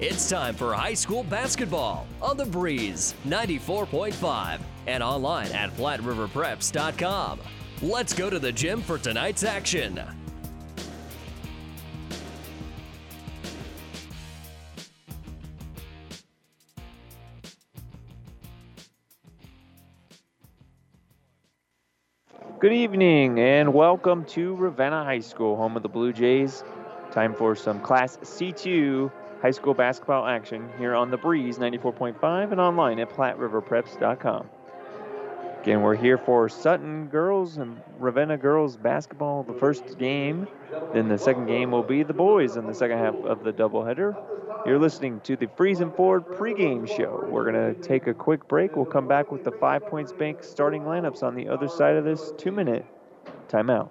It's time for high school basketball on the Breeze 94.5 and online at PlatteRiverPreps.com. Let's go to the gym for tonight's action. Good evening and welcome to Ravenna High School, home of the Blue Jays. Time for some Class C2 high school basketball action here on the Breeze 94.5 and online at PlatteRiverPreps.com. Again, we're here for Sutton girls and Ravenna girls basketball, the first game. Then the second game will be the boys in the second half of the doubleheader. You're listening to the Friesen Ford pregame show. We're going to take a quick break. We'll come back with the Five Points Bank starting lineups on the other side of this two minute timeout.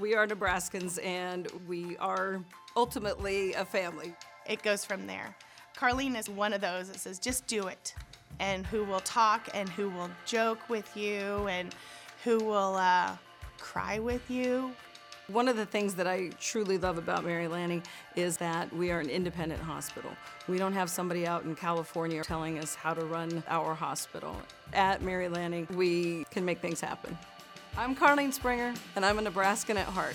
We are Nebraskans and we are ultimately a family. It goes from there. Carlene is one of those that says, just do it, and who will talk and who will joke with you and who will uh, cry with you. One of the things that I truly love about Mary Lanning is that we are an independent hospital. We don't have somebody out in California telling us how to run our hospital. At Mary Lanning, we can make things happen. I'm Carlene Springer, and I'm a Nebraskan at heart.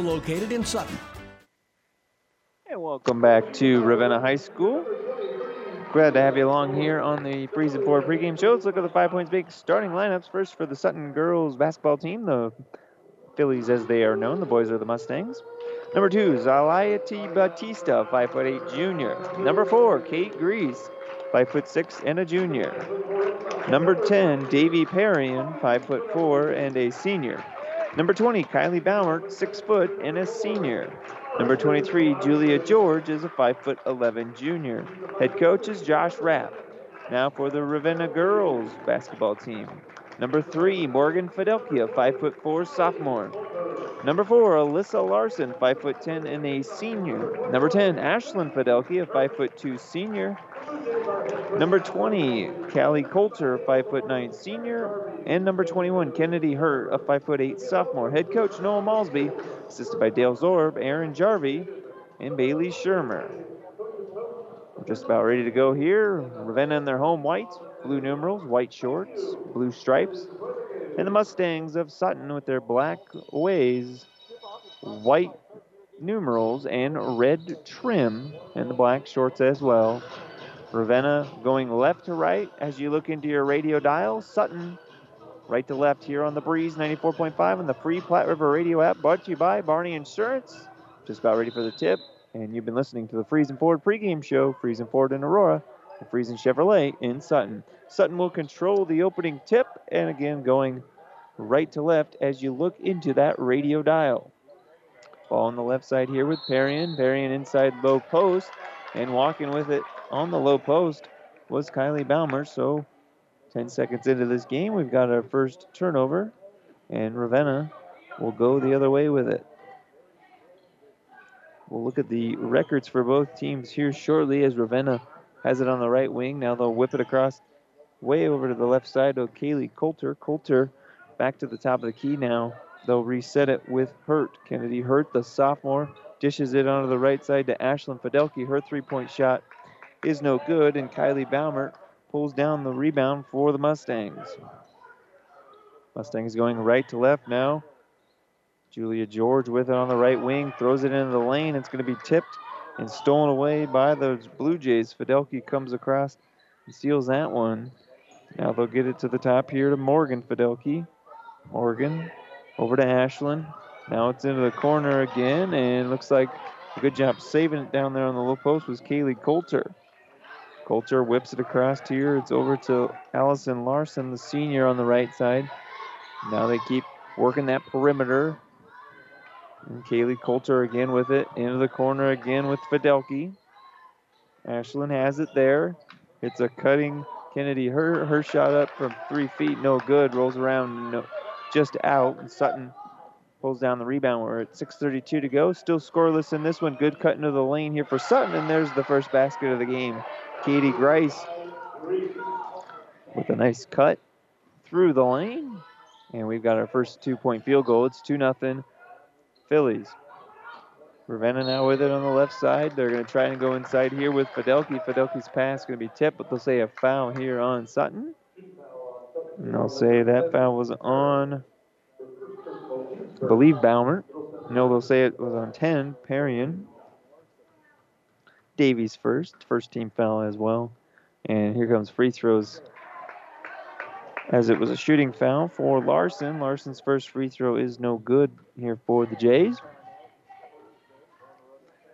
located in Sutton. And welcome back to Ravenna High School. Glad to have you along here on the Friesen Ford pregame show. Let's look at the Five Points Bank starting lineups. First for the Sutton girls basketball team, the Fillies as they are known. The boys are the Mustangs. Number two, Zalayati Batista, five foot eight junior. Number four, Kate Grease, five foot six and a junior. Number 10, Davy Perrion, five foot four and a senior. Number 20, Kylie Baumert, six foot and a senior. Number 23, Julia George is a five foot 11 junior. Head coach is Josh Rapp. Now for the Ravenna girls basketball team. Number three, Morgan Fidelkia, five foot four sophomore. Number four, Alyssa Larson, five foot ten and a senior. Number 10, Ashlyn Fidelkia, five foot two senior. Number 20, Callie Coulter, five foot nine senior, and number 21, Kennedy Hurt, a five foot eight sophomore. Head coach Noah Malsby, assisted by Dale Zorb, Aaron Jarvie, and Bailey Shermer. We're just about ready to go here. Ravenna in their home whites, blue numerals, white shorts, blue stripes, and the Mustangs of Sutton with their black ways, white numerals, and red trim, and the black shorts as well. Ravenna going left to right as you look into your radio dial. Sutton right to left here on the Breeze 94.5 and the free Platte River radio app brought to you by Barney Insurance. Just about ready for the tip. And you've been listening to the Friesen Ford pregame show, Friesen Ford in Aurora, and Friesen Chevrolet in Sutton. Sutton will control the opening tip and again going right to left as you look into that radio dial. Ball on the left side here with Parian. Parian inside low post and walking with it on the low post was Kylie Baumer. So 10 seconds into this game, we've got our first turnover, and Ravenna will go the other way with it. We'll look at the records for both teams here shortly as Ravenna has it on the right wing. Now they'll whip it across way over to the left side to Kaylee Coulter. Coulter back to the top of the key now. They'll reset it with Hurt. Kennedy Hurt, the sophomore, dishes it onto the right side to Ashlyn Fidelki. Her three point shot is no good, and Kylie Baumert pulls down the rebound for the Mustangs. Mustangs going right to left now. Julia George with it on the right wing, throws it into the lane. It's going to be tipped and stolen away by the Blue Jays. Fidelki comes across and steals that one. Now they'll get it to the top here to Morgan Fidelki. Morgan over to Ashlyn. Now it's into the corner again, and looks like a good job saving it down there on the low post was Kaylee Coulter. Coulter whips it across here. It's over to Allison Larson, the senior, on the right side. Now they keep working that perimeter. And Kaylee Coulter again with it. Into the corner again with Fidelki. Ashlyn has it there. It's a cutting Kennedy. Her her shot up from three feet, no good. Rolls around, no, just out. And Sutton pulls down the rebound. We're at 6:32 to go. Still scoreless in this one. Good cut into the lane here for Sutton, and there's the first basket of the game. Katie Grice with a nice cut through the lane, and we've got our first two-point field goal. It's two nothing Fillies. Ravenna now with it on the left side. They're going to try and go inside here with Fidelki. Fidelki's pass going to be tipped, but they'll say a foul here on Sutton. And they'll say that foul was on, I believe, Baumert. No, they'll say it was on 10, Parian. Davies first, first team foul as well. And here comes free throws as it was a shooting foul for Larson. Larson's first free throw is no good here for the Jays.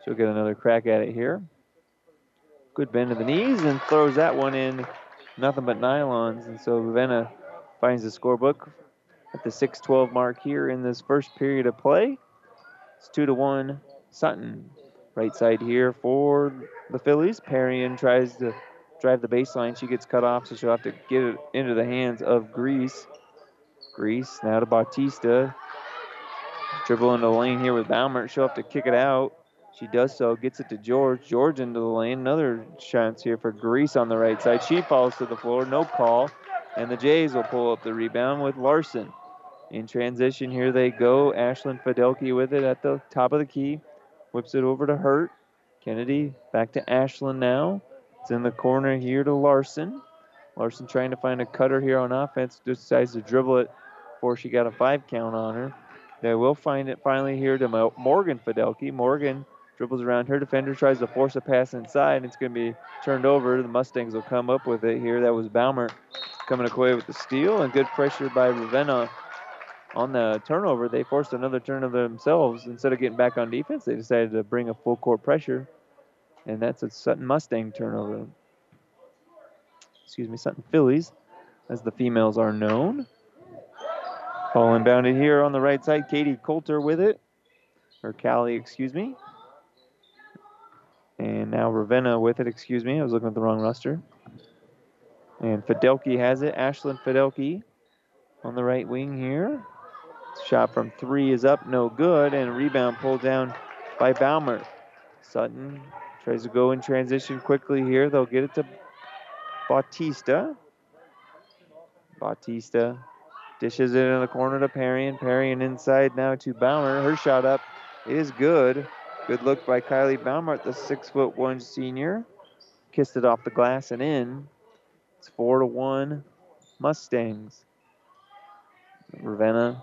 She'll get another crack at it here. Good bend to the knees and throws that one in. Nothing but nylons. And so Ravenna finds the scorebook at the 6-12 mark here in this first period of play. It's 2 to 1 Sutton. Right side here for the Fillies. Parian tries to drive the baseline. She gets cut off, so she'll have to get it into the hands of Grease. Grease now to Bautista. Dribble into the lane here with Baumert. She'll have to kick it out. She does so, gets it to George. George into the lane. Another chance here for Grease on the right side. She falls to the floor, no call. And the Jays will pull up the rebound with Larson. In transition, here they go. Ashlyn Fidelki with it at the top of the key. Whips it over to Hurt. Kennedy back to Ashland now. It's in the corner here to Larson. Larson trying to find a cutter here on offense. Decides to dribble it before she got a five count on her. They will find it finally here to Morgan Fidelki. Morgan dribbles around her defender, tries to force a pass inside, and it's going to be turned over. The Mustangs will come up with it here. That was Baumer coming away with the steal, and good pressure by Ravenna on the turnover. They forced another turnover themselves. Instead of getting back on defense, they decided to bring a full court pressure, and that's a Sutton Mustang turnover. Excuse me, Sutton Fillies, as the females are known. Ball inbounded here on the right side. Katie Coulter with it. Or Callie, excuse me. And now Ravenna with it, excuse me. I was looking at the wrong roster. And Fidelki has it. Ashlyn Fidelki on the right wing here. Shot from three is up, no good. And rebound pulled down by Baumer. Sutton tries to go in transition quickly here. They'll get it to Bautista. Bautista dishes it in the corner to Parian. Parian inside now to Baumer. Her shot up is good. Good look by Kylie Baumert, the six foot one senior. Kissed it off the glass and in. It's four to one Mustangs. Ravenna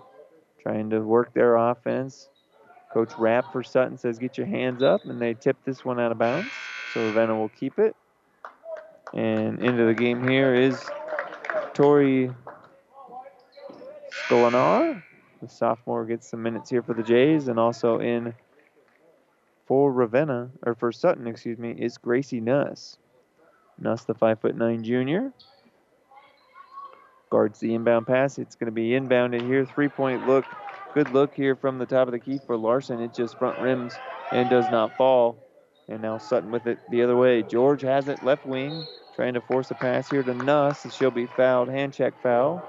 trying to work their offense. Coach Rapp for Sutton says, get your hands up, and they tip this one out of bounds. So Ravenna will keep it. And into the game here is Tori Sklenar. The sophomore gets some minutes here for the Jays, and also in for Ravenna, or for Sutton, excuse me, is Gracie Nuss. Nuss, the five foot nine junior. Guards the inbound pass. It's going to be inbounded here. Three point look. Good look here from the top of the key for Larson. It just front rims and does not fall. And now Sutton with it the other way. George has it left wing. Trying to force a pass here to Nuss. She'll be fouled. Hand check foul.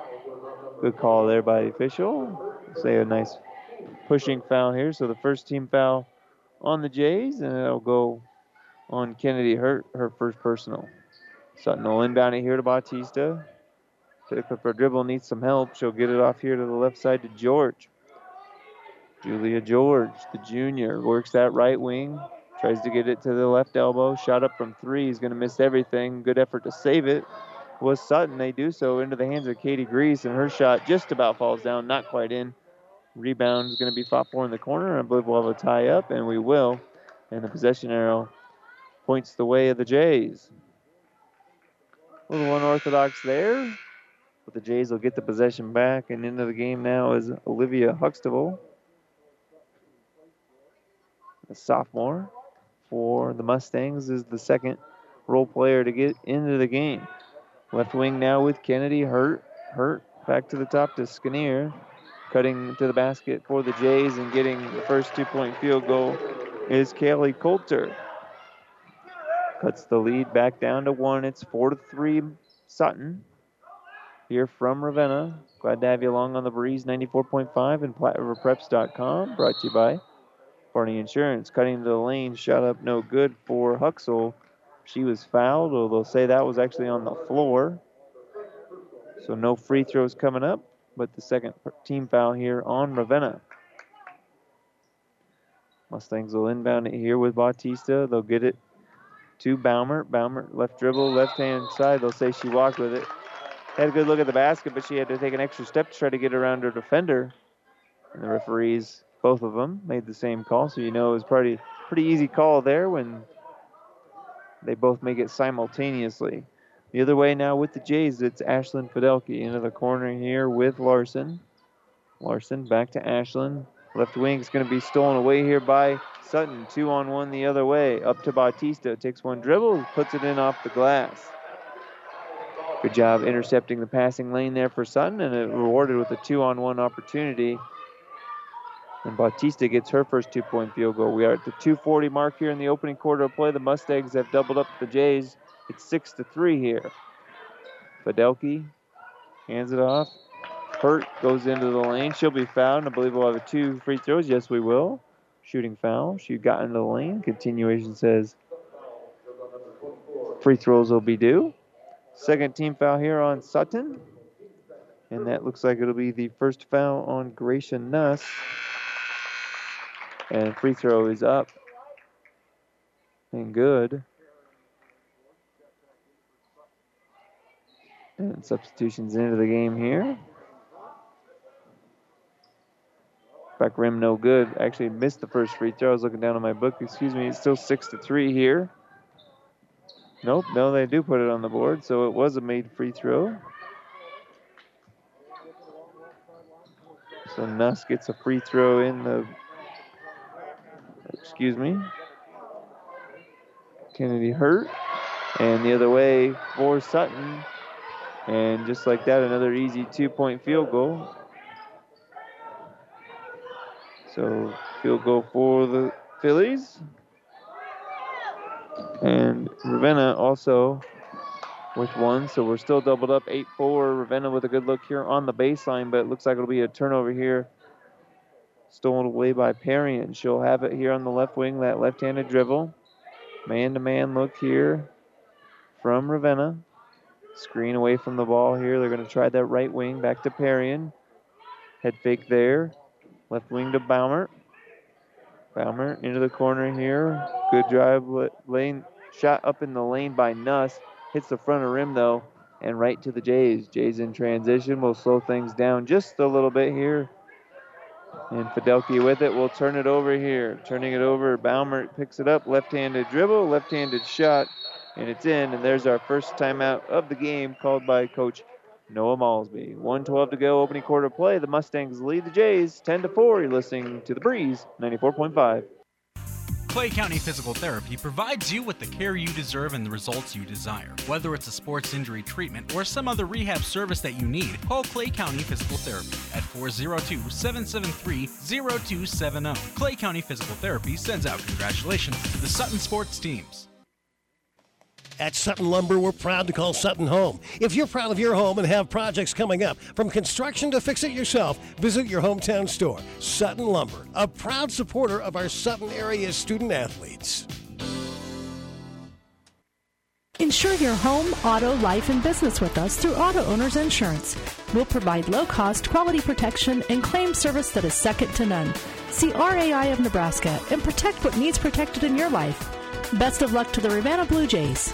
Good call there by the official. Say a nice pushing foul here. So the first team foul on the Jays, and it'll go on Kennedy Hurt, her first personal. Sutton will inbound it here to Bautista. Pick up her dribble, needs some help. She'll get it off here to the left side to George. Julia George, the junior, works that right wing. Tries to get it to the left elbow. Shot up from three. He's going to miss everything. Good effort to save it. Was Sutton. They do so into the hands of Katie Grease, and her shot just about falls down, not quite in. Rebound is going to be fought for in the corner. I believe we'll have a tie up, and we will. And the possession arrow points the way of the Jays. A little unorthodox there, but the Jays will get the possession back, and into the game now is Olivia Huxtable, a sophomore for the Mustangs, is the second role player to get into the game. Left wing now with Kennedy, hurt, hurt, back to the top to Skinner. Cutting to the basket for the Jays and getting the first two point field goal is Kaylee Coulter. Cuts the lead back down to one. It's four to three Sutton. Here from Ravenna. Glad to have you along on the breeze 94.5 and PlatteRiverPreps.com. Brought to you by Barney Insurance. Cutting to the lane, shot up no good for Huxell. She was fouled, or they'll say that was actually on the floor. So no free throws coming up but the second team foul here on Ravenna. Mustangs will inbound it here with Bautista. They'll get it to Baumert. Baumert left dribble, left hand side. They'll say she walked with it. Had a good look at the basket, but she had to take an extra step to try to get around her defender. And the referees, both of them, made the same call. So you know it was pretty pretty easy call there when they both make it simultaneously. The other way now with the Jays, it's Ashlyn Fidelki into the corner here with Larson. Larson back to Ashlyn. Left wing is going to be stolen away here by Sutton. Two on one the other way. Up to Bautista. Takes one dribble, puts it in off the glass. Good job intercepting the passing lane there for Sutton, and it rewarded with a two on one opportunity. And Bautista gets her first two point field goal. We are at the 240 mark here in the opening quarter of play. The Mustangs have doubled up the Jays. It's six to three here. Fidelki hands it off. Hurt goes into the lane. She'll be fouled. I believe we'll have two free throws. Yes, we will. Shooting foul. She got into the lane. Continuation says free throws will be due. Second team foul here on Sutton. And that looks like it'll be the first foul on Gracia Nuss. And free throw is up. And good. And substitutions into the game here. Back rim no good. Actually missed the first free throw. I was looking down on my book. Excuse me. It's still six to three here. Nope. No, they do put it on the board. So it was a made free throw. So Nuss gets a free throw in the. Excuse me. Kennedy hurt. And the other way for Sutton. And just like that, another easy two point field goal. So, field goal for the Fillies. And Ravenna also with one. So, we're still doubled up 8 4. Ravenna with a good look here on the baseline, but it looks like it'll be a turnover here. Stolen away by Perry, and she'll have it here on the left wing, that left handed dribble. Man to man look here from Ravenna. Screen away from the ball here. They're going to try that right wing back to Perrion. Head fake there. Left wing to Baumert. Baumert into the corner here. Good drive lane shot up in the lane by Nuss. Hits the front of rim though, and right to the Jays. Jays in transition. will slow things down just a little bit here. And Fidelki with it. We'll turn it over here. Turning it over. Baumert picks it up. Left-handed dribble. Left-handed shot and it's in. And there's our first timeout of the game called by Coach Noah Malsby. 112 to go, opening quarter play. The Mustangs lead the Jays 10 to 4. You're listening to the Breeze 94.5. Clay County Physical Therapy provides you with the care you deserve and the results you desire. Whether it's a sports injury treatment or some other rehab service that you need, call Clay County Physical Therapy at 402 773 0270. Clay County Physical Therapy sends out congratulations to the Sutton sports teams. At Sutton Lumber, we're proud to call Sutton home. If you're proud of your home and have projects coming up, from construction to fix it yourself, visit your hometown store. Sutton Lumber, a proud supporter of our Sutton area student athletes. Insure your home, auto, life, and business with us through Auto Owners Insurance. We'll provide low cost, quality protection, and claim service that is second to none. See RAI of Nebraska and protect what needs protected in your life. Best of luck to the Ravenna Blue Jays.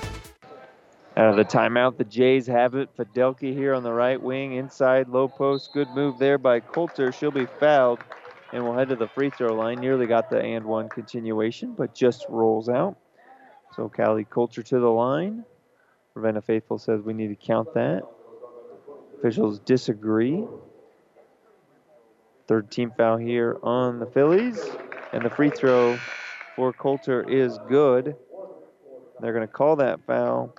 Out of the timeout, the Jays have it. Fidelki here on the right wing, inside low post. Good move there by Coulter. She'll be fouled and will head to the free throw line. Nearly got the and one continuation, but just rolls out. So Callie Coulter to the line. Ravenna Faithful says we need to count that. Officials disagree. Third team foul here on the Fillies. And the free throw for Coulter is good. They're going to call that foul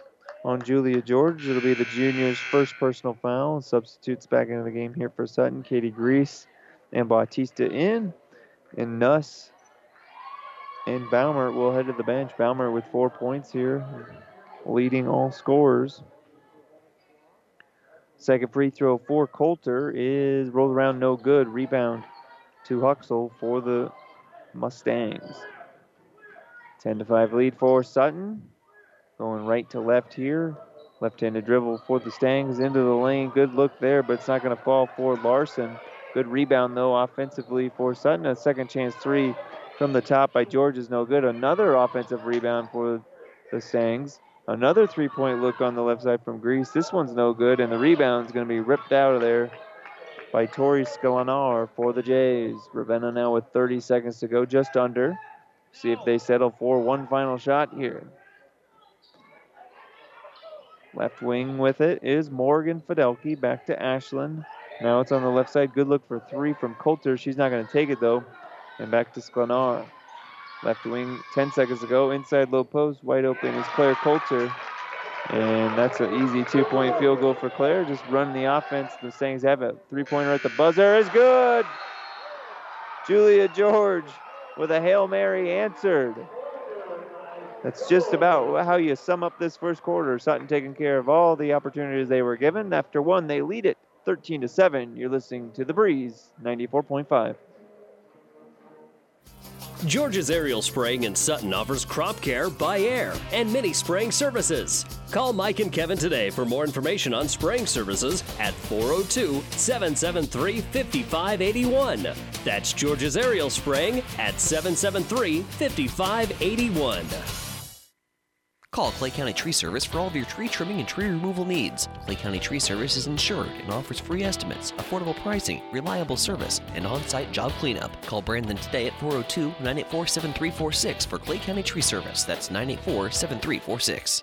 on Julia George. It'll be the junior's first personal foul. Substitutes back into the game here for Sutton. Katie Grease and Bautista in. And Nuss and Baumer will head to the bench. Baumer with four points here, leading all scorers. Second free throw for Coulter is rolled around no good. Rebound to Huxell for the Mustangs. 10 to 5 lead for Sutton. Going right to left here. Left handed dribble for the Stangs into the lane. Good look there, but it's not going to fall for Larson. Good rebound, though, offensively for Sutton. A second chance three from the top by George is no good. Another offensive rebound for the Stangs. Another three point look on the left side from Greece. This one's no good, and the rebound's going to be ripped out of there by Tori Sklenar for the Jays. Ravenna now with 30 seconds to go, just under. See if they settle for one final shot here. Left wing with it is Morgan Fidelki. Back to Ashland. Now it's on the left side. Good look for three from Coulter. She's not going to take it though. And back to Sklenar. Left wing 10 seconds ago. Inside low post. Wide open is Claire Coulter. And that's an easy two point field goal for Claire. Just run the offense. The Stangs have a three pointer at the buzzer. is good. Julia George with a Hail Mary answered. That's just about how you sum up this first quarter. Sutton taking care of all the opportunities they were given. After one, they lead it 13 to 7. You're listening to The Breeze 94.5. George's Aerial Spraying in Sutton offers crop care by air and mini spraying services. Call Mike and Kevin today for more information on spraying services at 402 773 5581. That's George's Aerial Spraying at 773 5581. Call Clay County Tree Service for all of your tree trimming and tree removal needs. Clay County Tree Service is insured and offers free estimates, affordable pricing, reliable service, and on site job cleanup. Call Brandon today at 402 984 7346 for Clay County Tree Service. That's 984 7346.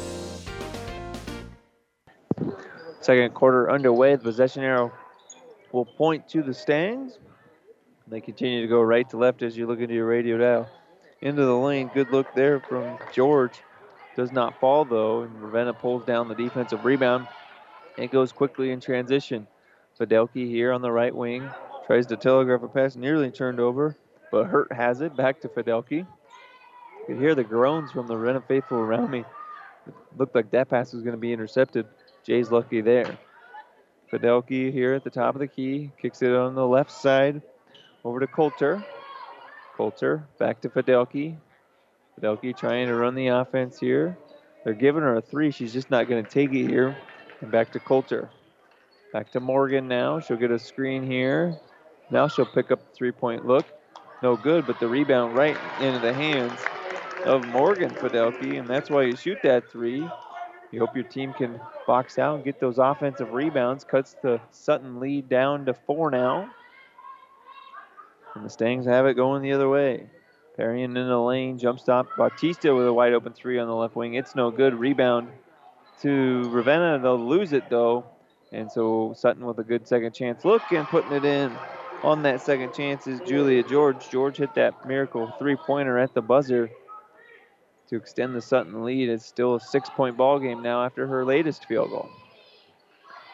Second quarter underway. The possession arrow will point to the Stangs. They continue to go right to left as you look into your radio dial. Into the lane. Good look there from George. Does not fall though, and Ravenna pulls down the defensive rebound. It goes quickly in transition. Fidelki here on the right wing tries to telegraph a pass, nearly turned over, but Hurt has it. Back to Fidelki. You could hear the groans from the Ravenna faithful around me. It looked like that pass was going to be intercepted. Jay's lucky there. Fidelki here at the top of the key. Kicks it on the left side over to Coulter. Coulter back to Fidelki. Fidelki trying to run the offense here. They're giving her a three. She's just not going to take it here. And back to Coulter. Back to Morgan now. She'll get a screen here. Now she'll pick up the three point look. No good, but the rebound right into the hands of Morgan Fidelki. And that's why you shoot that three. You hope your team can box out and get those offensive rebounds. Cuts the Sutton lead down to four now. And the Stangs have it going the other way. Perrion in the lane, jump stop. Bautista with a wide open three on the left wing. It's no good. Rebound to Ravenna. They'll lose it though. And so Sutton with a good second chance look and putting it in on that second chance is Julia George. George hit that miracle three pointer at the buzzer to extend the Sutton lead. It's still a six point ball game now after her latest field goal.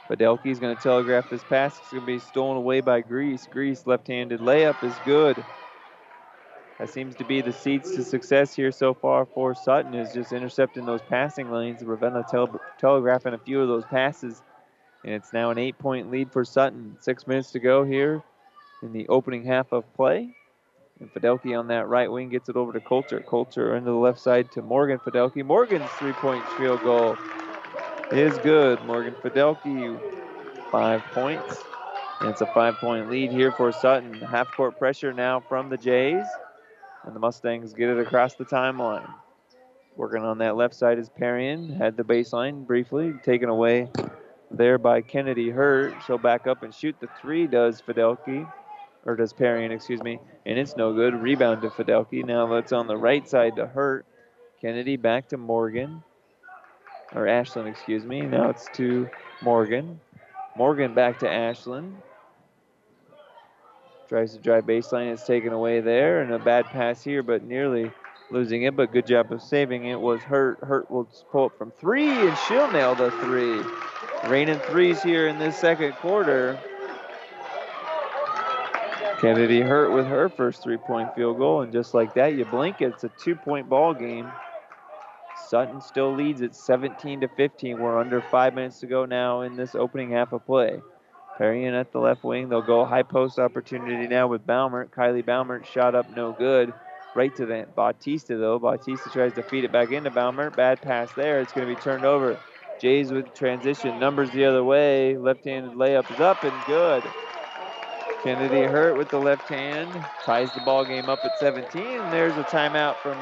Fidelki's going to telegraph this pass. It's going to be stolen away by Grease. Grease left handed layup is good. That seems to be the seeds to success here so far for Sutton is just intercepting those passing lanes. Ravenna tele- telegraphing a few of those passes. And it's now an eight point lead for Sutton. Six minutes to go here in the opening half of play. And Fidelki on that right wing gets it over to Coulter. Coulter into the left side to Morgan Fidelki. Morgan's three point field goal is good. Morgan Fidelki, five points. And it's a five point lead here for Sutton. Half court pressure now from the Jays. And the Mustangs get it across the timeline. Working on that left side is Perrion. Had the baseline briefly, taken away there by Kennedy Hurt. She'll back up and shoot the three, does Fidelki or does Perrion, excuse me, and it's no good. Rebound to Fidelki. Now that's on the right side to Hurt. Kennedy back to Morgan, or Ashland, excuse me. Now it's to Morgan. Morgan back to Ashland. Tries to drive baseline. It's taken away there, and a bad pass here, but nearly losing it. But good job of saving it was Hurt. Hurt will pull up from three, and she'll nail the three. Raining threes here in this second quarter. Kennedy hurt with her first three-point field goal, and just like that, you blink, it's a two-point ball game. Sutton still leads at 17 to 15. We're under five minutes to go now in this opening half of play. Perrion at the left wing. They'll go high post opportunity now with Baumert. Kylie Baumert shot up no good. Right to the Bautista though. Bautista tries to feed it back into Baumert. Bad pass there. It's going to be turned over. Jays with transition. Numbers the other way. Left-handed layup is up and good. Kennedy hurt with the left hand. Ties the ball game up at 17. And there's a timeout from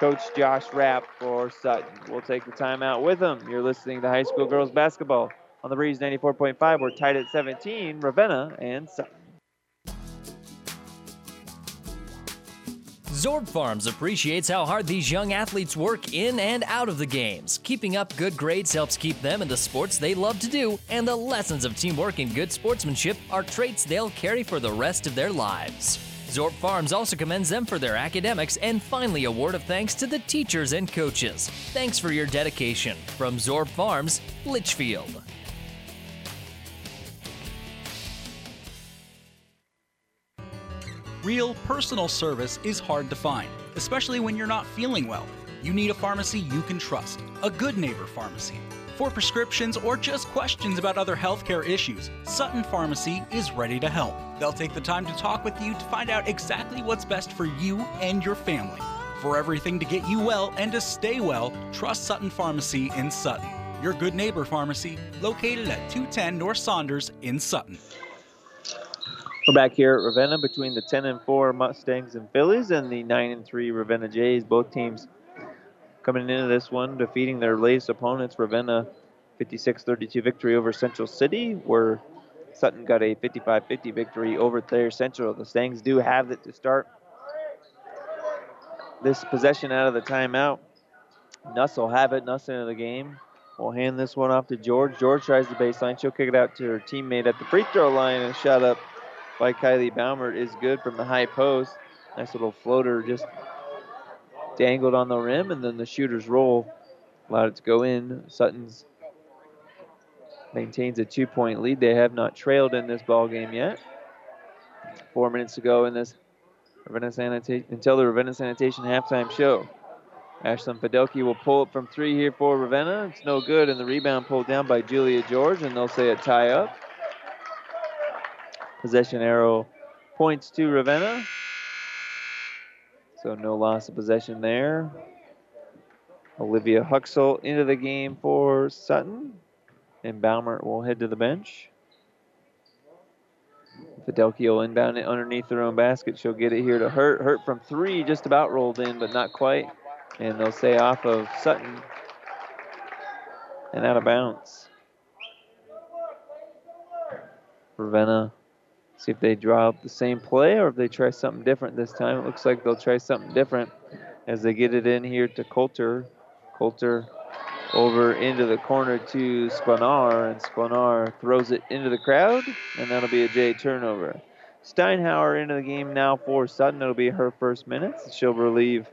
Coach Josh Rapp for Sutton. We'll take the timeout with him. You're listening to high school girls basketball on the Breeze 94.5. We're tied at 17. Ravenna and Sutton. Zorb Farms appreciates how hard these young athletes work in and out of the games. Keeping up good grades helps keep them in the sports they love to do, and the lessons of teamwork and good sportsmanship are traits they'll carry for the rest of their lives. Zorb Farms also commends them for their academics and finally a word of thanks to the teachers and coaches. Thanks for your dedication. From Zorb Farms, Litchfield. Real personal service is hard to find, especially when you're not feeling well. You need a pharmacy you can trust, a good neighbor pharmacy. For prescriptions or just questions about other healthcare issues, Sutton Pharmacy is ready to help. They'll take the time to talk with you to find out exactly what's best for you and your family. For everything to get you well and to stay well, trust Sutton Pharmacy in Sutton. Your good neighbor pharmacy, located at 210 North Saunders in Sutton. We're back here at Ravenna between the 10 and 4 Mustangs and Fillies and the 9 and 3 Ravenna Jays. Both teams coming into this one defeating their latest opponents. Ravenna 56-32 victory over Central City, where Sutton got a 55-50 victory over Thayer Central. The Stangs do have it to start this possession out of the timeout. Nuss will have it. Nuss into the game. We'll hand this one off to George. George tries the baseline. She'll kick it out to her teammate at the free throw line and shot up by Kylie Baumert is good from the high post. Nice little floater just dangled on the rim, and then the shooter's roll allowed it to go in. Sutton's maintains a two-point lead. They have not trailed in this ball game yet. Four minutes to go in this Ravenna Sanita- until the Ravenna Sanitation halftime show. Ashlyn Fidelki will pull up from three here for Ravenna. It's no good, and the rebound pulled down by Julia George, and they'll say a tie up. Possession arrow points to Ravenna. So no loss of possession there. Olivia Huxell into the game for Sutton. And Baumert will head to the bench. Fidelki will inbound it underneath their own basket. She'll get it here to Hurt. Hurt from three, just about rolled in, but not quite. And they'll say off of Sutton and out of bounds. Ravenna See if they draw up the same play or if they try something different this time. It looks like they'll try something different as they get it in here to Coulter. Coulter over into the corner to Spanar, and Spanar throws it into the crowd, and that'll be a J turnover. Steinhauer into the game now for Sutton. It'll be her first minutes. She'll relieve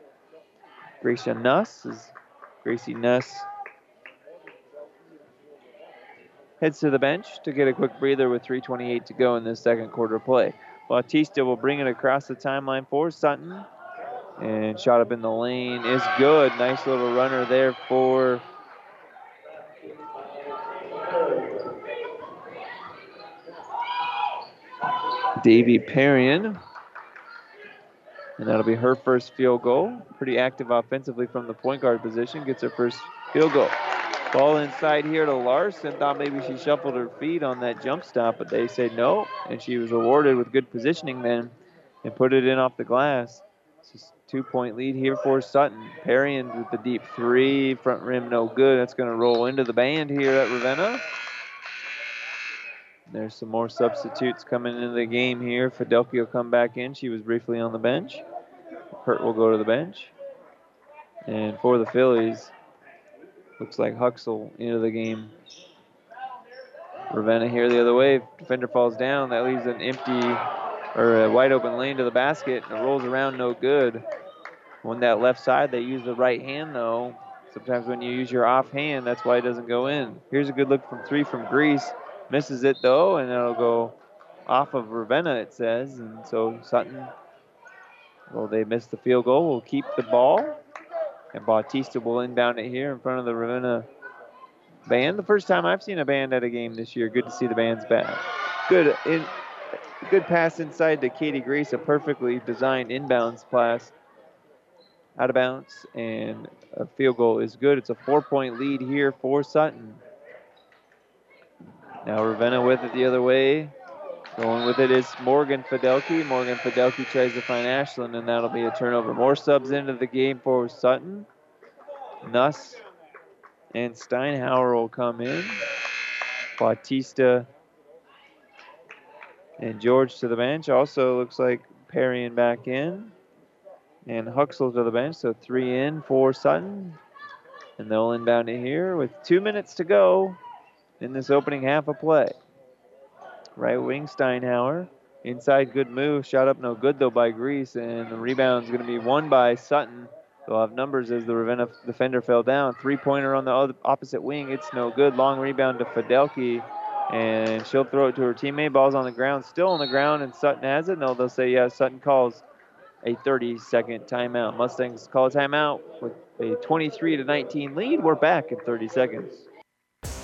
Gracia Nuss Gracie Nuss heads to the bench to get a quick breather with 3.28 to go in this second quarter play. Bautista will bring it across the timeline for Sutton. And shot up in the lane is good. Nice little runner there for Davy Perrion. And that'll be her first field goal. Pretty active offensively from the point guard position. Gets her first field goal. Ball inside here to Larson. Thought maybe she shuffled her feet on that jump stop, but they said no. And she was awarded with good positioning then and put it in off the glass. Two point lead here for Sutton. Perrion with the deep three. Front rim no good. That's going to roll into the band here at Ravenna. There's some more substitutes coming into the game here. Fidelki will come back in. She was briefly on the bench. Hurt will go to the bench. And for the Fillies, looks like Huxel into the game. Ravenna here the other way. Defender falls down. That leaves an empty or a wide open lane to the basket. And it rolls around no good. On that left side, they use the right hand though. Sometimes when you use your off hand, that's why it doesn't go in. Here's a good look from three from Greece. Misses it though, and it'll go off of Ravenna, it says. And so Sutton, well, they missed the field goal. Will keep the ball. And Bautista will inbound it here in front of the Ravenna band. The first time I've seen a band at a game this year. Good to see the band's back. Good in, good pass inside to Katie Grace, a perfectly designed inbounds pass out of bounds, and a field goal is good. It's a four-point lead here for Sutton. Now Ravenna with it the other way. Going with it is Morgan Fidelki. Morgan Fidelki tries to find Ashland, and that'll be a turnover. More subs into the game for Sutton. Nuss and Steinhauer will come in. Bautista and George to the bench. Also looks like Perrion back in and Huxell to the bench. So three in for Sutton. And they'll inbound it here with two minutes to go in this opening half of play. Right wing Steinhauer. Inside, good move. Shot up no good though by Grease. And the rebound's going to be won by Sutton. They'll have numbers as the Ravenna defender fell down. Three pointer on the other, opposite wing. It's no good. Long rebound to Fidelki. And she'll throw it to her teammate. Ball's on the ground. Still on the ground. And Sutton has it. No, they'll say, yeah, Sutton calls a 30 second timeout. Mustangs call a timeout with a 23 to 19 lead. We're back in 30 seconds.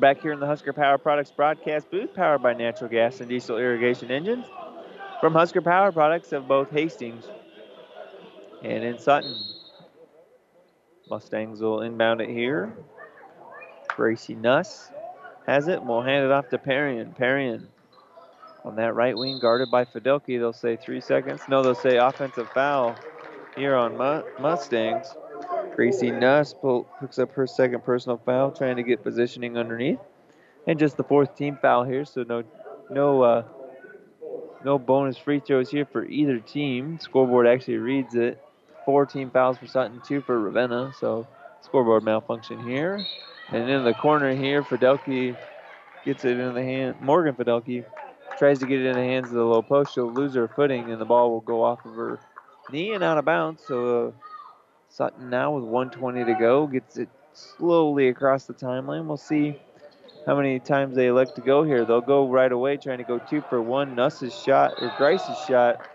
We're back here in the Husker Power Products broadcast booth, powered by natural gas and diesel irrigation engines. From Husker Power Products of both Hastings and in Sutton. Mustangs will inbound it here. Gracie Nuss has it. We'll hand it off to Perrion. Perrion on that right wing, guarded by Fidelki. They'll say three seconds. No, they'll say offensive foul here on Mustangs. Gracie Nuss picks up her second personal foul, trying to get positioning underneath. And just the fourth team foul here, so no no uh, no bonus free throws here for either team. Scoreboard actually reads it. Four team fouls for Sutton, two for Ravenna. So scoreboard malfunction here. And in the corner here, Fidelki gets it in the hand. Morgan Fidelki tries to get it in the hands of the low post. She'll lose her footing, and the ball will go off of her knee and out of bounds. So uh, Sutton now with 120 to go gets it slowly across the timeline. We'll see how many times they elect to go here. They'll go right away, trying to go two for one. Nuss's shot or Grice's shot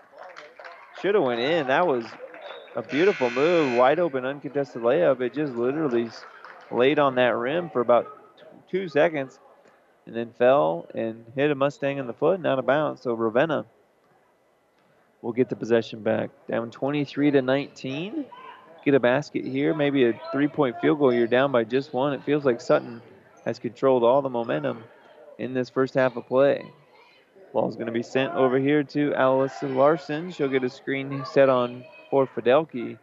should have went in. That was a beautiful move, wide open, uncontested layup. It just literally laid on that rim for about two seconds and then fell and hit a Mustang in the foot and out of bounds. So Ravenna will get the possession back. Down 23 to 19. Get a basket here, maybe a three-point field goal. You're down by just one. It feels like Sutton has controlled all the momentum in this first half of play. Ball's going to be sent over here to Allison Larson. She'll get a screen set on for Fidelki.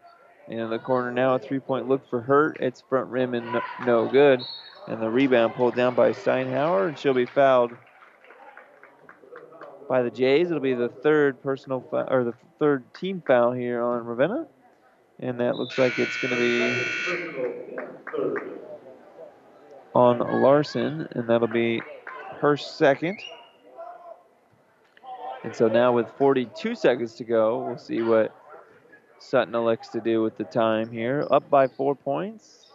In the corner now, a three-point look for Hurt. It's front rim and no, no good. And the rebound pulled down by Steinhauer, and she'll be fouled by the Jays. It'll be the third personal foul, or the third team foul here on Ravenna. And that looks like it's going to be on Larson, and that'll be her second. And so now with 42 seconds to go, we'll see what Sutton elects to do with the time here. Up by four points.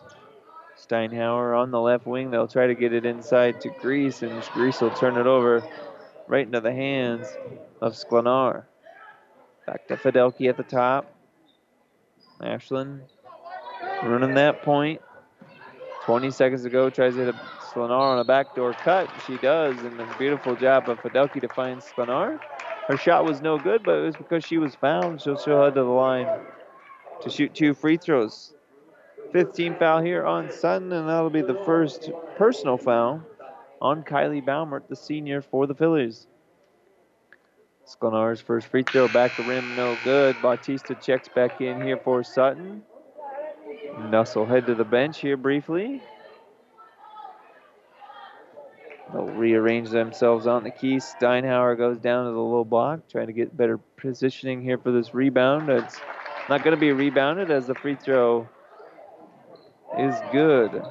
Steinhauer on the left wing. They'll try to get it inside to Grease, and Grease will turn it over right into the hands of Sklenar. Back to Fidelki at the top. Ashland running that point. 20 seconds to go, tries to hit a Sklenar on a backdoor cut. She does, and a beautiful job of Fidelki to find Sklenar. Her shot was no good, but it was because she was fouled, so she'll head to the line to shoot two free throws. 15 foul here on Sutton, and that'll be the first personal foul on Kylie Baumert, the senior for the Fillies. Sklenar's first free throw back to rim, no good. Bautista checks back in here for Sutton. Nuss will head to the bench here briefly. They'll rearrange themselves on the key. Steinhauer goes down to the low block, trying to get better positioning here for this rebound. It's not going to be rebounded as the free throw is good.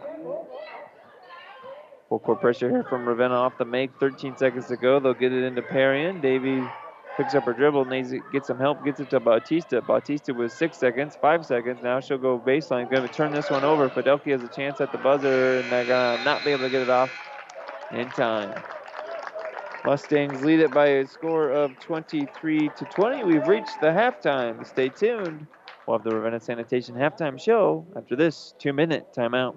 Full court pressure here from Ravenna off the make. 13 seconds to go. They'll get it into Parian. Davy picks up her dribble, needs to get some help, gets it to Bautista. Bautista with six seconds, five seconds. Now she'll go baseline. Going to turn this one over. Fidelki has a chance at the buzzer, and they're going to not be able to get it off in time. Mustangs lead it by a score of 23 to 20. We've reached the halftime. Stay tuned. We'll have the Ravenna Sanitation halftime show after this two minute timeout.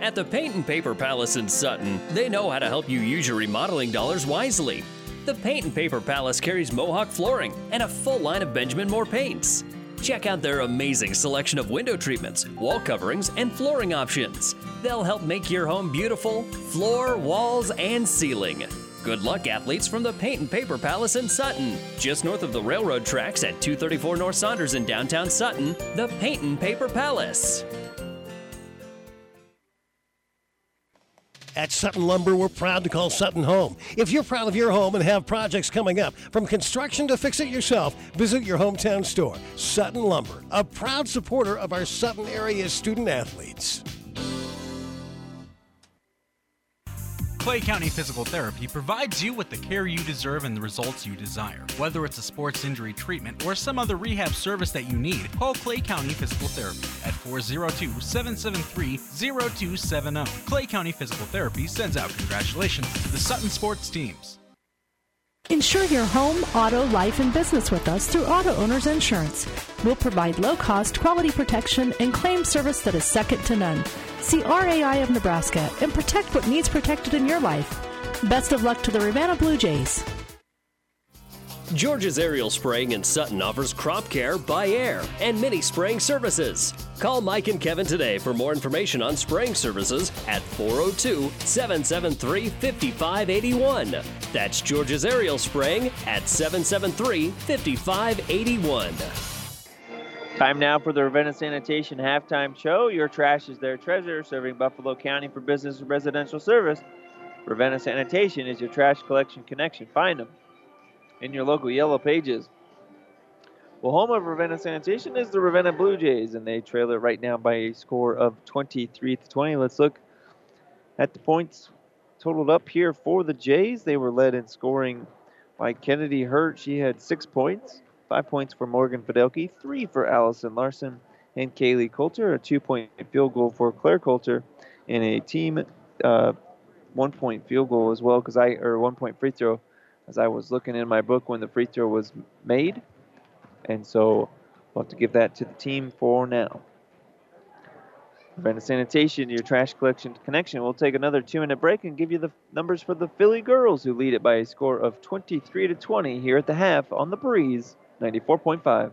At the Paint and Paper Palace in Sutton, they know how to help you use your remodeling dollars wisely. The Paint and Paper Palace carries Mohawk flooring and a full line of Benjamin Moore paints. Check out their amazing selection of window treatments, wall coverings, and flooring options. They'll help make your home beautiful, floor, walls, and ceiling. Good luck, athletes, from the Paint and Paper Palace in Sutton. Just north of the railroad tracks at 234 North Saunders in downtown Sutton, the Paint and Paper Palace. At Sutton Lumber, we're proud to call Sutton home. If you're proud of your home and have projects coming up, from construction to fix it yourself, visit your hometown store, Sutton Lumber, a proud supporter of our Sutton area student athletes. Clay County Physical Therapy provides you with the care you deserve and the results you desire. Whether it's a sports injury treatment or some other rehab service that you need, call Clay County Physical Therapy at 402 773 0270. Clay County Physical Therapy sends out congratulations to the Sutton sports teams. Insure your home, auto, life, and business with us through Auto Owners Insurance. We'll provide low cost, quality protection and claim service that is second to none. See RAI of Nebraska and protect what needs protected in your life. Best of luck to the Ravenna Blue Jays. George's Aerial Spraying in Sutton offers crop care by air and mini spraying services. Call Mike and Kevin today for more information on spraying services at 402 773 5581. That's George's Aerial Spraying at 773 5581. Time now for the Ravenna Sanitation halftime show. Your trash is their treasure, serving Buffalo County for business and residential service. Ravenna Sanitation is your trash collection connection. Find them in your local yellow pages. Well, home of Ravenna Sanitation is the Ravenna Blue Jays, and they trail it right now by a score of 23 to 20. Let's look at the points totaled up here for the Jays. They were led in scoring by Kennedy Hurt. She had six points. Five points for Morgan Fidelke, three for Allison Larson and Kaylee Coulter, a two point field goal for Claire Coulter, and a team uh, one point field goal as well, because I, or one point free throw, as I was looking in my book when the free throw was made. And so we'll have to give that to the team for now. Ravenna Sanitation, your trash collection connection. We'll take another two minute break and give you the numbers for the Filly girls who lead it by a score of 23 to 20 here at the half on the breeze 94.5.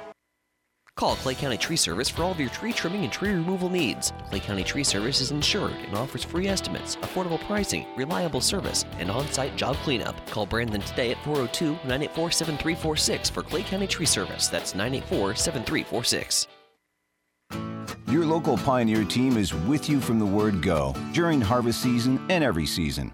Call Clay County Tree Service for all of your tree trimming and tree removal needs. Clay County Tree Service is insured and offers free estimates, affordable pricing, reliable service, and on site job cleanup. Call Brandon today at 402 984 7346 for Clay County Tree Service. That's 984 7346. Your local Pioneer team is with you from the word go during harvest season and every season.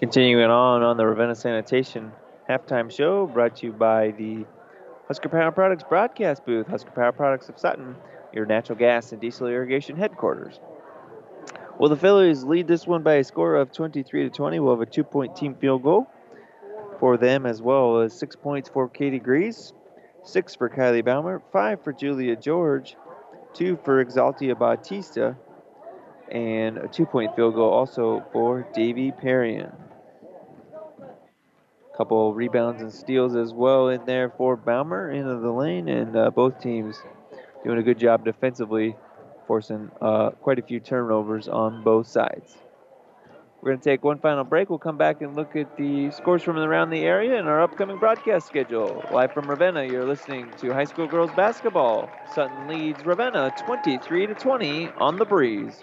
Continuing on on the Ravenna Sanitation halftime show, brought to you by the Husker Power Products broadcast booth, Husker Power Products of Sutton, your natural gas and diesel irrigation headquarters. Well, the Fillies lead this one by a score of 23 to 20. We'll have a two-point team field goal for them, as well as six points for Katie Grease, six for Kylie Baumer, five for Julia George, two for Exaltia Bautista, and a two-point field goal also for Davy Perrion. Couple rebounds and steals as well in there for Baumer into the lane, and uh, both teams doing a good job defensively, forcing uh, quite a few turnovers on both sides. We're going to take one final break. We'll come back and look at the scores from around the area and our upcoming broadcast schedule. Live from Ravenna, you're listening to high school girls basketball. Sutton leads Ravenna 23 to 20 on the breeze.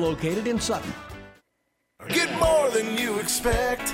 located in Sutton. Get more than you expect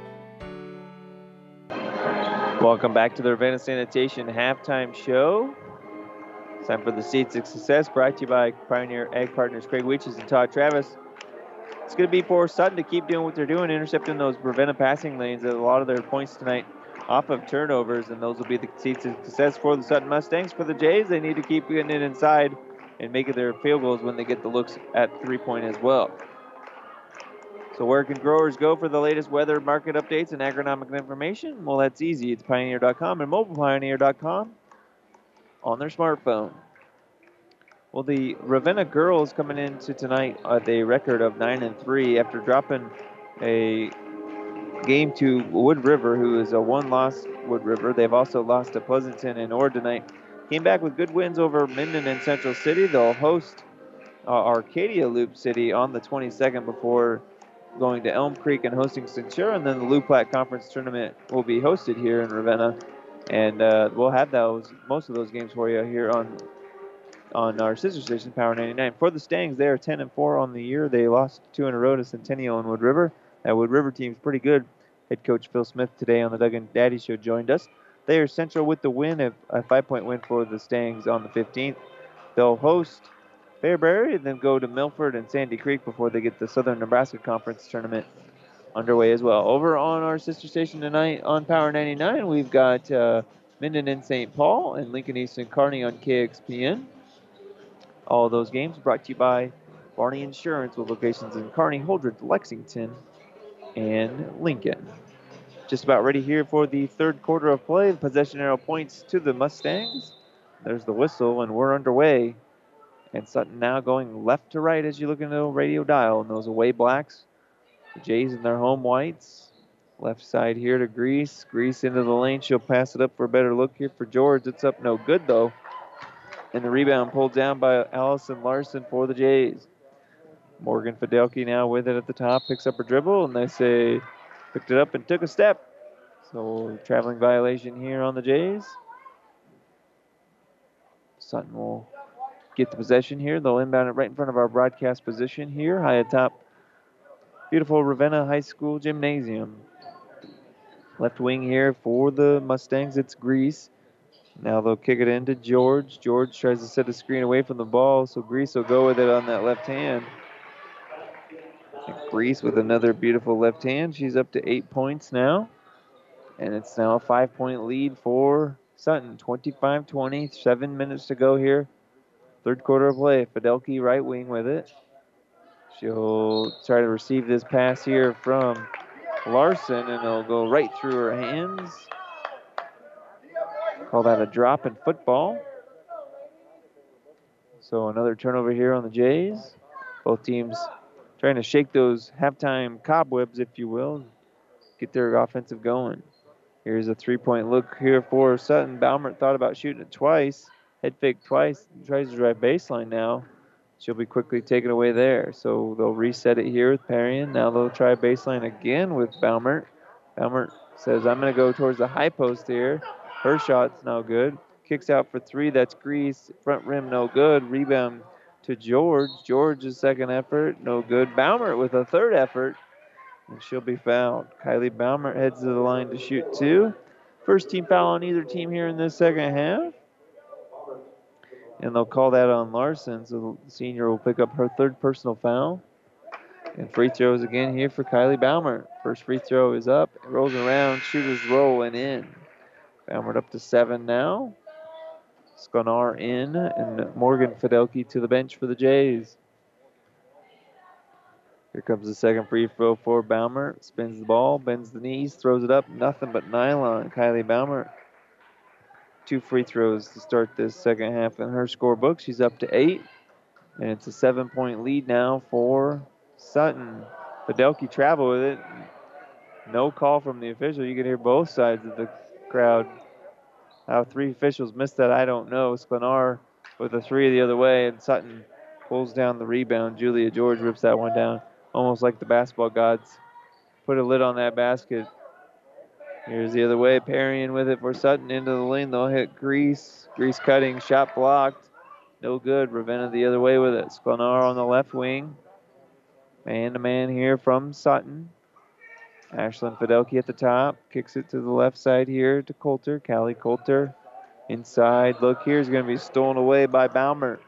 Welcome back to the Ravenna Sanitation halftime show. It's time for the Seeds of Success, brought to you by Pioneer Ag Partners Craig Weeches and Todd Travis. It's going to be for Sutton to keep doing what they're doing, intercepting those Ravenna passing lanes. At a lot of their points tonight off of turnovers, and those will be the Seeds of Success for the Sutton Mustangs. For the Jays, they need to keep getting it inside and making their field goals when they get the looks at three point as well. So where can growers go for the latest weather market updates and agronomic information? Well, that's easy. It's pioneer.com and mobilepioneer.com on their smartphone. Well, the Ravenna girls coming into tonight at a record of 9 and 3 after dropping a game to Wood River, who is a one-loss Wood River. They've also lost to Pleasanton and Ord tonight. Came back with good wins over Minden and Central City. They'll host uh, Arcadia Loop City on the 22nd before going to Elm Creek and hosting Centura, and then the Platte Conference Tournament will be hosted here in Ravenna, and uh, we'll have those most of those games for you here on on our sister station, Power 99. For the Stangs, they are 10 and 4 on the year. They lost two in a row to Centennial and Wood River. That Wood River team's pretty good. Head coach Phil Smith today on the Doug and Daddy Show joined us. They are central with the win, a, a five-point win for the Stangs on the 15th. They'll host Fairbury and then go to Milford and Sandy Creek before they get the Southern Nebraska Conference tournament underway as well. Over on our sister station tonight on Power 99, we've got uh, Minden and St. Paul and Lincoln East and Kearney on KXPN. All those games brought to you by Barney Insurance with locations in Kearney, Holdrege, Lexington, and Lincoln. Just about ready here for the third quarter of play. The possession arrow points to the Mustangs. There's the whistle, and we're underway. And Sutton now going left to right as you look into the radio dial. And those away blacks, the Jays in their home whites. Left side here to Grease. Grease into the lane. She'll pass it up for a better look here for George. It's up no good though. And the rebound pulled down by Allison Larson for the Jays. Morgan Fidelki now with it at the top, picks up her dribble, and they say picked it up and took a step. So traveling violation here on the Jays. Sutton will get the possession here. They'll inbound it right in front of our broadcast position here, high atop beautiful Ravenna High School gymnasium. Left wing here for the Mustangs, it's Grease. Now they'll kick it into George. George tries to set a screen away from the ball, so Grease will go with it on that left hand. And Grease with another beautiful left hand. She's up to eight points now. And it's now a five point lead for Sutton. 25 20, seven minutes to go here. Third quarter of play. Fidelki right wing with it. She'll try to receive this pass here from Larson, and it'll go right through her hands. Call that a drop in football. So another turnover here on the Jays. Both teams trying to shake those halftime cobwebs, if you will, get their offensive going. Here's a three-point look here for Sutton. Baumert thought about shooting it twice. Head fake twice. Tries to drive baseline now. She'll be quickly taken away there. So they'll reset it here with Parian. Now they'll try baseline again with Baumert. Baumert says, I'm going to go towards the high post here. Her shot's no good. Kicks out for three. That's Grease. Front rim, no good. Rebound to George. George's second effort, no good. Baumert with a third effort, and she'll be fouled. Kylie Baumert heads to the line to shoot two. First team foul on either team here in this second half. And they'll call that on Larson, so the senior will pick up her third personal foul. And free throws again here for Kylie Baumer. First free throw is up, rolls around, shooters rolling in. Baumert up to seven now. Sklenar in, and Morgan Fidelki to the bench for the Jays. Here comes the second free throw for Baumer. Spins the ball, bends the knees, throws it up. Nothing but nylon. Kylie Baumert. Two free throws to start this second half in her scorebook. She's up to eight. And it's a seven point lead now for Sutton. Fidelki travel with it. No call from the official. You can hear both sides of the crowd. How three officials missed that, I don't know. Sklenar with a three the other way, and Sutton pulls down the rebound. Julia George rips that one down, almost like the basketball gods put a lid on that basket. Here's the other way. Parrying with it for Sutton into the lane. They'll hit Grease. Grease cutting. Shot blocked. No good. Ravenna the other way with it. Sklenar on the left wing. Man to man here from Sutton. Ashlyn Fidelki at the top. Kicks it to the left side here to Coulter. Callie Coulter inside. Look here is going to be stolen away by Baumert.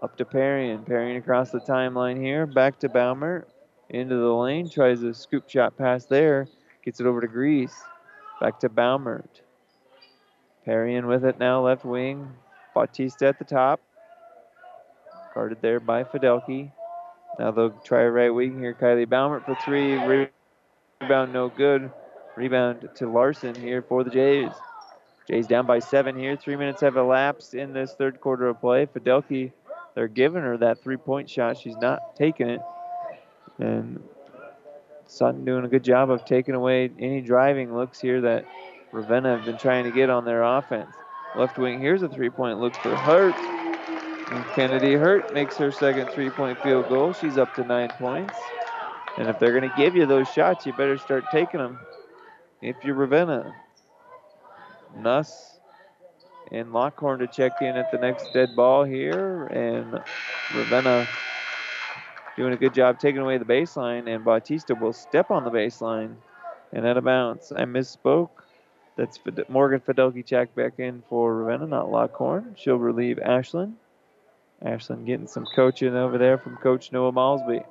Up to Perrion. Perrion across the timeline here. Back to Baumert. Into the lane. Tries a scoop shot pass there. Gets it over to Grease. Back to Baumert. Perrion with it now, left wing. Bautista at the top. Guarded there by Fidelki. Now they'll try right wing here. Kylie Baumert for three. Rebound no good. Rebound to Larson here for the Jays. Jays down by seven here. Three minutes have elapsed in this third quarter of play. Fidelki, they're giving her that three point shot. She's not taking it. And Sutton doing a good job of taking away any driving looks here that Ravenna have been trying to get on their offense. Left wing, here's a three point look for Hurt. And Kennedy Hurt makes her second three point field goal. She's up to nine points. And if they're going to give you those shots, you better start taking them if you're Ravenna. Nuss and Lockhorn to check in at the next dead ball here. And Ravenna doing a good job taking away the baseline. And Bautista will step on the baseline and out of bounds. I misspoke. That's Fid- Morgan Fidelki back in for Ravenna, not Lockhorn. She'll relieve Ashlyn. Ashlyn getting some coaching over there from Coach Noah Malsby.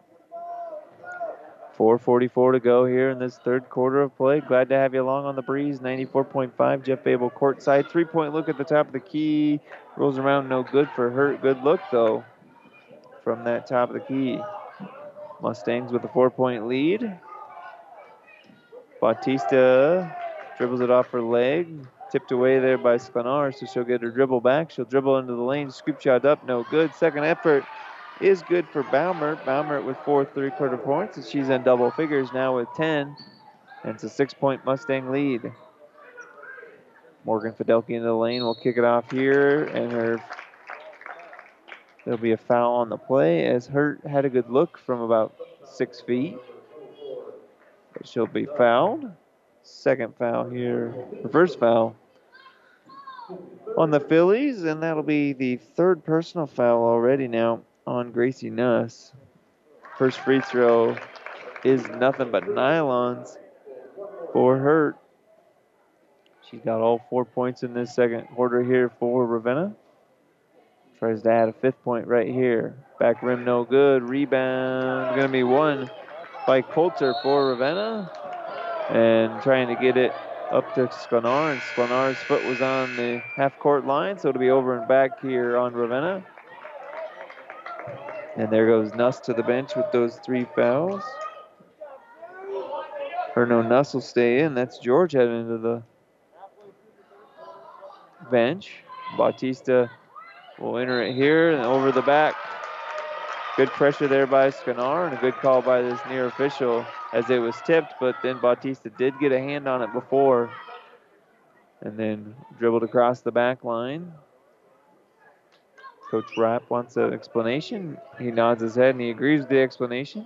4.44 to go here in this third quarter of play. Glad to have you along on the breeze. 94.5. Jeff Babel courtside. Three point look at the top of the key. Rolls around no good for her. Good look though from that top of the key. Mustangs with a four point lead. Bautista dribbles it off her leg. Tipped away there by Sklenar, so she'll get her dribble back. She'll dribble into the lane. Scoop shot up, no good. Second effort is good for Baumert. Baumert with four three quarter points, and she's in double figures now with 10. And it's a six point Mustang lead. Morgan Fidelki into the lane will kick it off here, and her there'll be a foul on the play as Hurt had a good look from about six feet. But she'll be fouled. Second foul here, reverse foul on the Fillies, and that'll be the third personal foul already now on Gracie Nuss. First free throw is nothing but nylons for Hurt. She's got all four points in this second quarter here for Ravenna. Tries to add a fifth point right here. Back rim no good. Rebound going to be one by Coulter for Ravenna. And trying to get it up to Sklenar. And Sklenar's foot was on the half court line, so it'll be over and back here on Ravenna. And there goes Nuss to the bench with those three fouls. Or no, Nuss will stay in. That's George heading into the bench. Bautista will enter it here and over the back. Good pressure there by Sklenar and a good call by this near official as it was tipped, but then Bautista did get a hand on it before and then dribbled across the back line. Coach Rapp wants an explanation. He nods his head and he agrees with the explanation.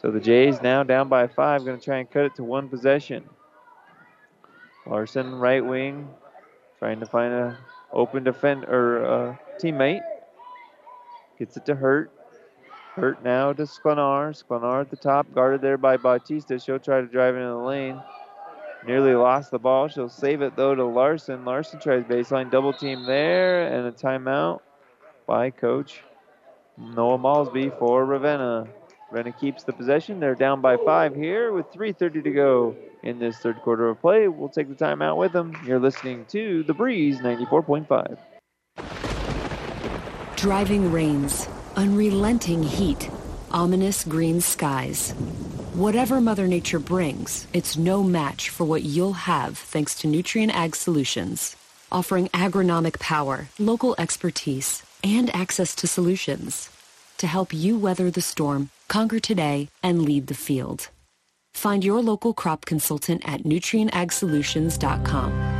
So the Jays now down by five, going to try and cut it to one possession. Larson, right wing, trying to find a open defend or uh, teammate. Gets it to Hurt. Hurt now to Sklenar. Sklenar at the top, guarded there by Bautista. She'll try to drive into the lane. Nearly lost the ball. She'll save it though to Larson. Larson tries baseline double team there and a timeout by coach Noah Malsby for Ravenna. Ravenna keeps the possession. They're down by five here with 3.30 to go in this third quarter of play. We'll take the timeout with them. You're listening to The Breeze 94.5. Driving rains, unrelenting heat, ominous green skies. Whatever Mother Nature brings, it's no match for what you'll have thanks to Nutrien Ag Solutions, offering agronomic power, local expertise, and access to solutions to help you weather the storm, conquer today, and lead the field. Find your local crop consultant at nutrienagsolutions.com.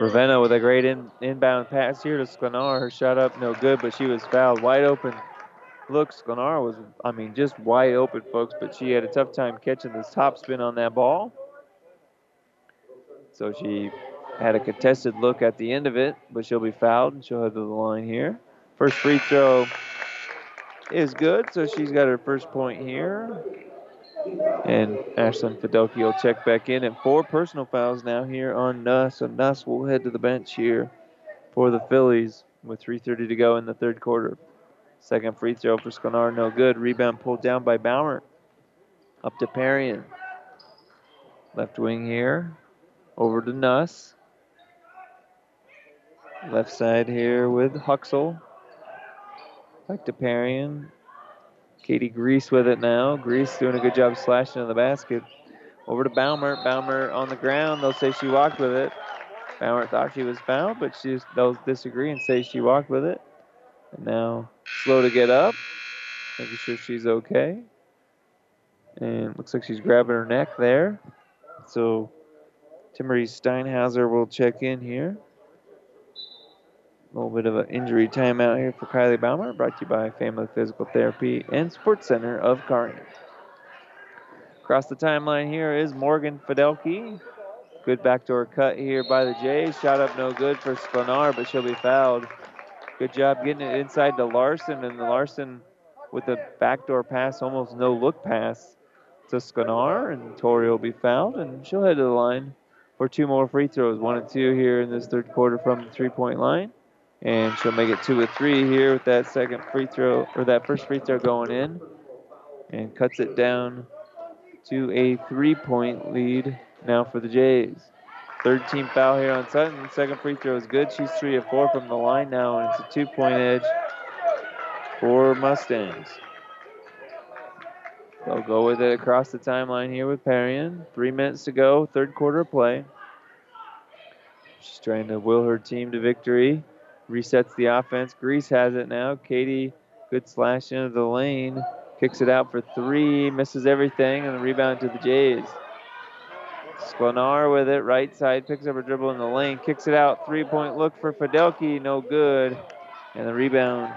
Ravenna with a great in, inbound pass here to Sklenar. Her shot up, no good, but she was fouled. Wide open look. Sklenar was, I mean, just wide open, folks, but she had a tough time catching this top spin on that ball. So she had a contested look at the end of it, but she'll be fouled and she'll head to the line here. First free throw is good, so she's got her first point here. And Ashlyn Fidelki will check back in. And four personal fouls now here on Nuss. So Nuss will head to the bench here for the Fillies with 3.30 to go in the third quarter. Second free throw for Sklenar, no good. Rebound pulled down by Baumer. Up to Parian. Left wing here. Over to Nuss. Left side here with Huxel. Back to Parian. Katie Grease with it now. Grease doing a good job slashing in the basket. Over to Baumer. Baumer on the ground. They'll say she walked with it. Baumer thought she was fouled, but she's, they'll disagree and say she walked with it. And now slow to get up. Making sure she's okay. And looks like she's grabbing her neck there. So Timmery Steinhauser will check in here. A little bit of an injury timeout here for Kylie Baumer, brought to you by Family Physical Therapy and Sports Center of Kearney. Across the timeline here is Morgan Fidelki. Good backdoor cut here by the Jays. Shot up no good for Sklenar, but she'll be fouled. Good job getting it inside to Larson, and Larson with a backdoor pass, almost no look pass to Sklenar, and Tori will be fouled, and she'll head to the line for two more free throws. One and two here in this third quarter from the three point line. And she'll make it two or three here with that second free throw, or that first free throw going in. And cuts it down to a three point lead now for the Jays. Third team foul here on Sutton. Second free throw is good. She's three of four from the line now, and it's a two point edge for Mustangs. They'll go with it across the timeline here with Parian. Three minutes to go, third quarter play. She's trying to will her team to victory. Resets the offense. Grease has it now. Katie, good slash into the lane. Kicks it out for three. Misses everything, and the rebound to the Jays. Sklenar with it. Right side. Picks up a dribble in the lane. Kicks it out. Three point look for Fidelki. No good. And the rebound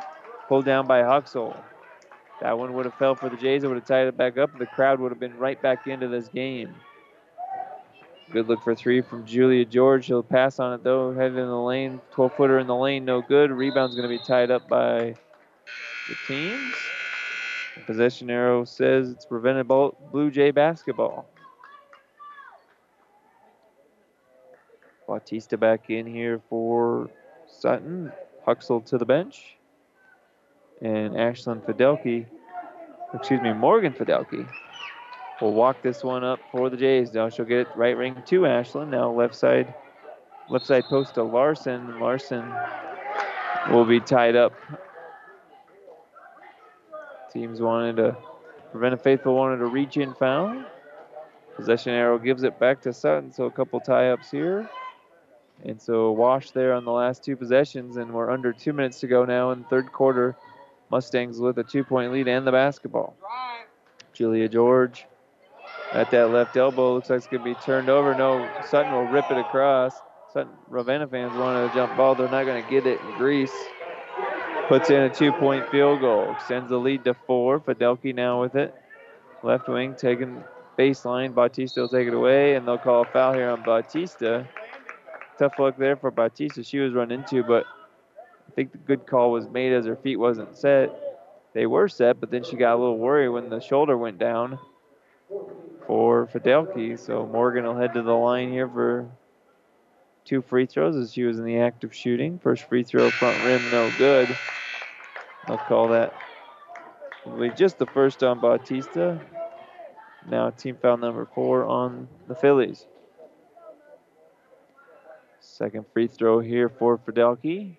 pulled down by Huxell. That one would have fell for the Jays. It would have tied it back up. and The crowd would have been right back into this game. Good look for three from Julia George. She'll pass on it though. Headed in the lane. 12 footer in the lane. No good. Rebound's going to be tied up by the teams. The possession arrow says it's preventable Blue Jay basketball. Bautista back in here for Sutton. Huxell to the bench. And Ashlyn Fidelki, excuse me, Morgan Fidelki will walk this one up for the Jays. Now she'll get it right ring to Ashlyn. Now left side, left side post to Larson. Larson will be tied up. Teams wanted to prevent a faithful wanted to reach in foul. Possession arrow gives it back to Sutton, so a couple tie-ups here. And so a wash there on the last two possessions, and we're under two minutes to go now in third quarter. Mustangs with a two-point lead and the basketball. Julia George at that left elbow. Looks like it's going to be turned over. No, Sutton will rip it across. Sutton Ravenna fans wanted a jump ball. They're not going to get it. Grease puts in a two-point field goal. Extends the lead to four. Fidelki now with it. Left wing taking baseline. Bautista will take it away, and they'll call a foul here on Bautista. tough luck there for Bautista. She was run into, but I think the good call was made as her feet wasn't set. They were set, but then she got a little worried when the shoulder went down for Fidelki. So Morgan will head to the line here for two free throws as she was in the act of shooting. First free throw, front rim, no good. I'll call that just the first on Bautista. Now team foul number four on the Fillies. Second free throw here for Fidelki.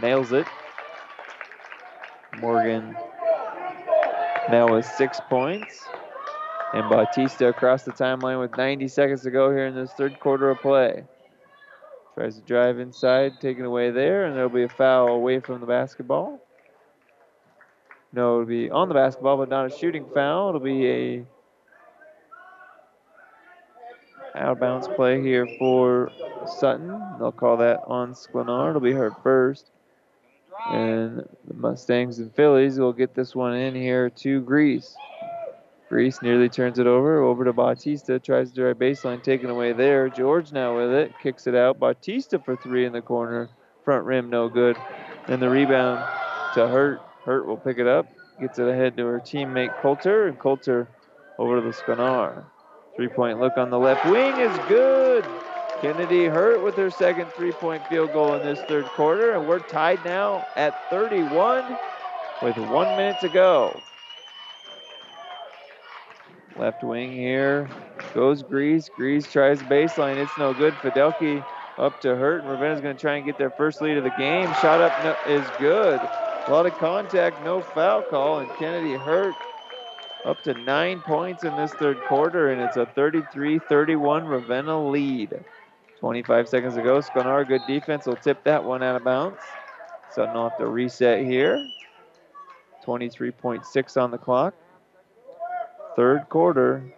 Nails it. Morgan now with six points. And Bautista across the timeline with 90 seconds to go here in this third quarter of play. Tries to drive inside, taken away there, and there'll be a foul away from the basketball. No, it'll be on the basketball, but not a shooting foul. It'll be a out of play here for Sutton. They'll call that on Sklenar. It'll be her first. And the Mustangs and Fillies will get this one in here to Grease. Grease nearly turns it over. Over to Bautista. Tries to drive baseline. Taken away there. George now with it. Kicks it out. Bautista for three in the corner. Front rim no good. And the rebound to Hurt. Hurt will pick it up. Gets it ahead to her teammate Coulter. And Coulter over to the Sklenar. Three point look on the left wing is good. Kennedy Hurt with her second three point field goal in this third quarter. And we're tied now at 31 with one minute to go. Left wing here goes Grease. Grease tries baseline. It's no good. Fidelki up to Hurt. And Ravenna's going to try and get their first lead of the game. Shot up is good. A lot of contact, no foul call. And Kennedy Hurt up to nine points in this third quarter. And it's a 33 31 Ravenna lead. 25 seconds to go. Sklenar, good defense, will tip that one out of bounds. Sutton have to reset here. 23.6 on the clock third quarter.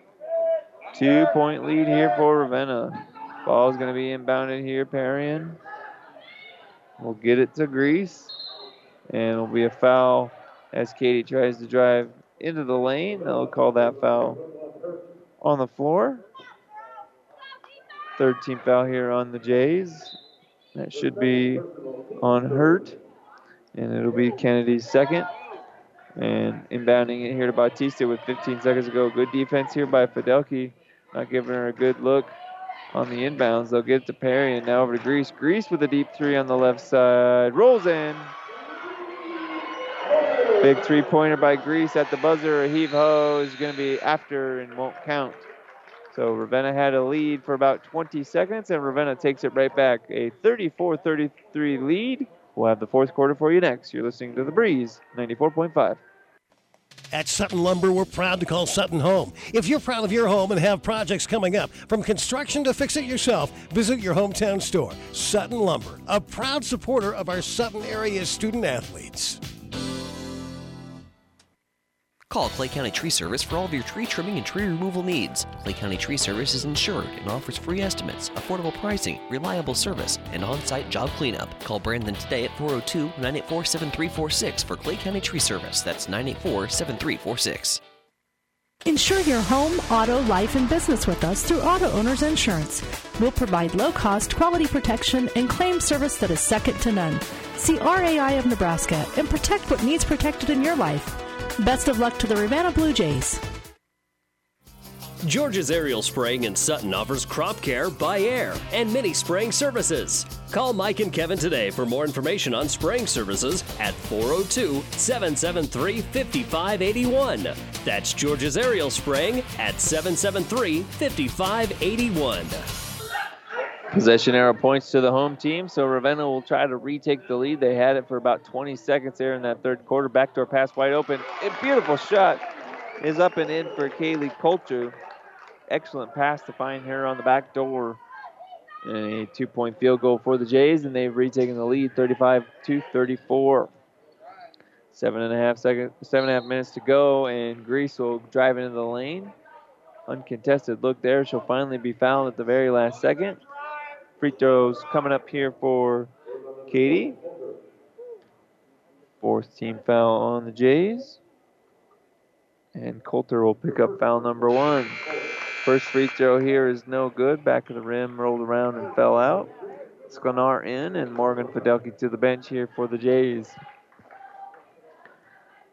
Two point lead here for Ravenna. Ball's going to be inbounded here. Parian will get it to Grease. And it'll be a foul as Katie tries to drive into the lane. They'll call that foul on the floor. Third team foul here on the Jays. That should be on Hurt. And it'll be Kennedy's second. And inbounding it here to Bautista with 15 seconds to go. Good defense here by Fidelki. Not giving her a good look on the inbounds. They'll get it to Perry and now over to Grease. Grease with a deep three on the left side. Rolls in. Big three pointer by Grease at the buzzer. A heave ho is going to be after and won't count. So Ravenna had a lead for about 20 seconds, and Ravenna takes it right back. A 34 33 lead. We'll have the fourth quarter for you next. You're listening to The Breeze 94.5. At Sutton Lumber, we're proud to call Sutton home. If you're proud of your home and have projects coming up, from construction to fix it yourself, visit your hometown store. Sutton Lumber, a proud supporter of our Sutton area student athletes. Call Clay County Tree Service for all of your tree trimming and tree removal needs. Clay County Tree Service is insured and offers free estimates, affordable pricing, reliable service, and on site job cleanup. Call Brandon today at 402 984 7346 for Clay County Tree Service. That's 984 7346. Insure your home, auto, life, and business with us through Auto Owners Insurance. We'll provide low cost, quality protection, and claim service that is second to none. See RAI of Nebraska and protect what needs protected in your life. Best of luck to the Ravenna Blue Jays. George's Aerial Spraying in Sutton offers crop care by air and mini spraying services. Call Mike and Kevin today for more information on spraying services at 402 773 5581. That's George's Aerial Spraying at 773 5581. Possession arrow points to the home team, so Ravenna will try to retake the lead. They had it for about 20 seconds there in that third quarter. Backdoor pass wide open. A beautiful shot is up and in for Kaylee Coulter. Excellent pass to find her on the back door. And a two point field goal for the Jays, and they've retaken the lead 35 to 34. Seven and a half seconds, seven and a half minutes to go, and Grease will drive into the lane. Uncontested look there. She'll finally be fouled at the very last second. Free throws coming up here for Katie. Fourth team foul on the Jays. And Coulter will pick up foul number one. First free throw here is no good. Back of the rim, rolled around and fell out. Sklenar in and Morgan Fidelki to the bench here for the Jays.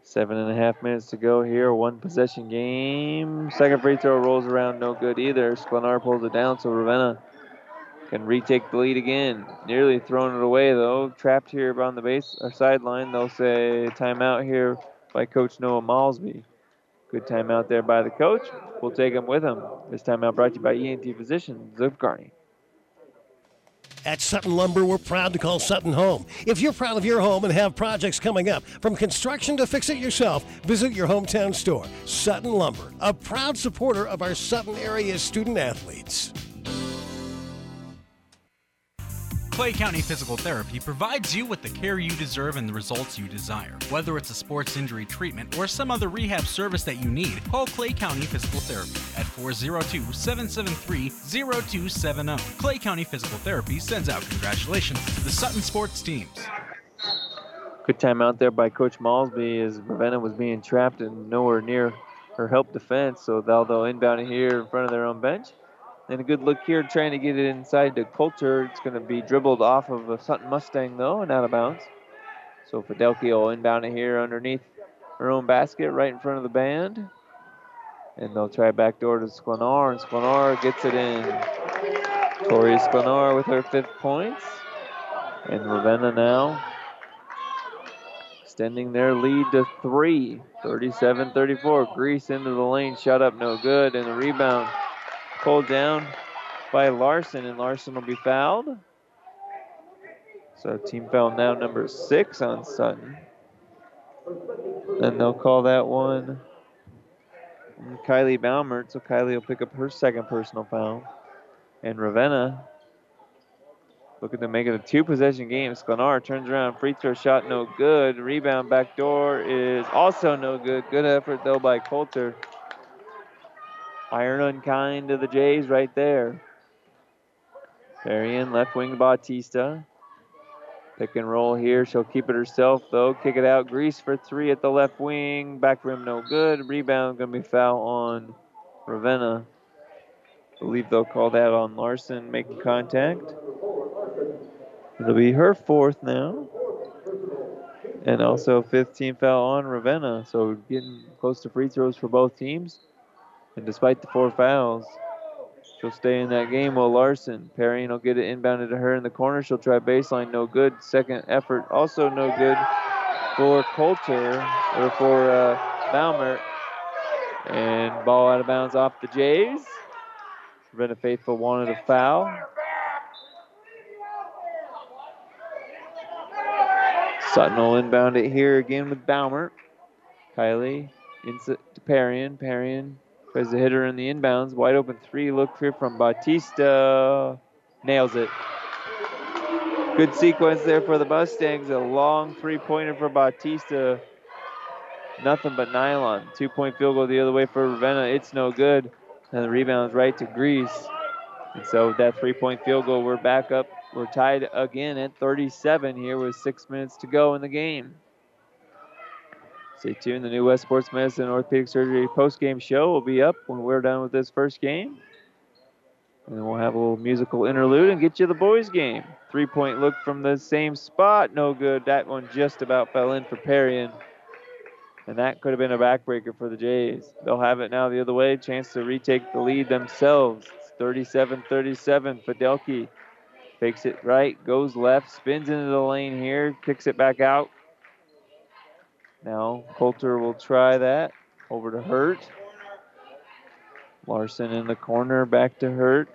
Seven and a half minutes to go here. One possession game. Second free throw rolls around, no good either. Sklenar pulls it down, so Ravenna can retake the lead again. Nearly thrown it away though. Trapped here on the base or sideline. They'll say timeout here by Coach Noah Malsby. Good timeout there by the coach. We'll take him with him. This timeout brought to you by ENT Physicians of Kearney. At Sutton Lumber, we're proud to call Sutton home. If you're proud of your home and have projects coming up, from construction to fix it yourself, visit your hometown store. Sutton Lumber, a proud supporter of our Sutton area student athletes. Clay County Physical Therapy provides you with the care you deserve and the results you desire. Whether it's a sports injury treatment or some other rehab service that you need, call Clay County Physical Therapy at 402 773 0270. Clay County Physical Therapy sends out congratulations to the Sutton sports teams. Good time out there by Coach Malsby as Ravenna was being trapped and nowhere near her help defense. So they'll, they'll inbound it here in front of their own bench. And a good look here trying to get it inside to Coulter. It's going to be dribbled off of a Sutton Mustang though and out of bounds. So Fidelki will inbound it here underneath her own basket right in front of the band. And they'll try back door to Sklenar, and Sklenar gets it in. Tori Sklenar with her fifth points. And Ravenna now extending their lead to three. 37 34. Greece into the lane, shot up, no good. And the rebound pulled down by Larson, and Larson will be fouled. So team foul now number six on Sutton. And they'll call that one Kylie Baumert. So Kylie will pick up her second personal foul. And Ravenna looking to make it a two possession game. Sklenar turns around, free throw shot no good. Rebound back door is also no good. Good effort though by Coulter. Iron unkind to the Jays right there. Varian left wing Bautista. Pick and roll here. She'll keep it herself though. Kick it out. Grease for three at the left wing. Back rim no good. Rebound gonna be foul on Ravenna. Believe they'll call that on Larson making contact. It'll be her fourth now. And also 15 foul on Ravenna. So getting close to free throws for both teams. And despite the four fouls, she'll stay in that game while Larson. Perry will get it inbounded to her in the corner. She'll try baseline, no good. Second effort, also no good for Coulter, or for uh, Baumert. And ball out of bounds off the Jays. Ravenna Faithful wanted a foul. Sutton will inbound it here again with Baumert. Kylie into Parian. Parian tries to hitter in the inbounds. Wide open three. Look here from Bautista. Nails it. Good sequence there for the Mustangs. A long three pointer for Bautista. Nothing but nylon. Two point field goal the other way for Ravenna. It's no good. And the rebound is right to Grease. And so that three point field goal, we're back up. We're tied again at 37 here with six minutes to go in the game. Stay tuned. The New West Sports Medicine Orthopedic Surgery post game show will be up when we're done with this first game. And then we'll have a little musical interlude and get you the boys' game. Three point look from the same spot. No good. That one just about fell in for Perrion. And that could have been a backbreaker for the Jays. They'll have it now the other way. Chance to retake the lead themselves. It's 37 37. Fidelki fakes it right, goes left, spins into the lane here, kicks it back out. Now Coulter will try that. Over to Hurt. Larson in the corner, back to Hurt.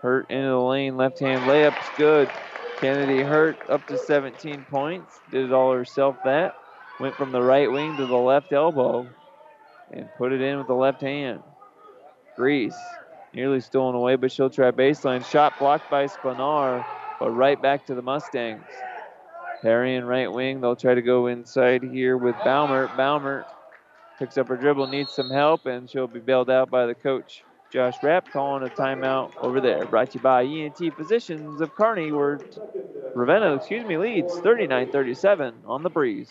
Hurt into the lane, left hand layup's good. Kennedy Hurt up to 17 points. Did it all herself that. Went from the right wing to the left elbow and put it in with the left hand. Grease nearly stolen away, but she'll try baseline. Shot blocked by Sklenar, but right back to the Mustangs. Perry and right wing, they'll try to go inside here with Baumert. Baumert picks up her dribble, needs some help, and she'll be bailed out by the coach. Josh Rapp calling a timeout over there. Brought to you by ENT Physicians of Kearney, where Ravenna, excuse me, leads 39-37 on the breeze.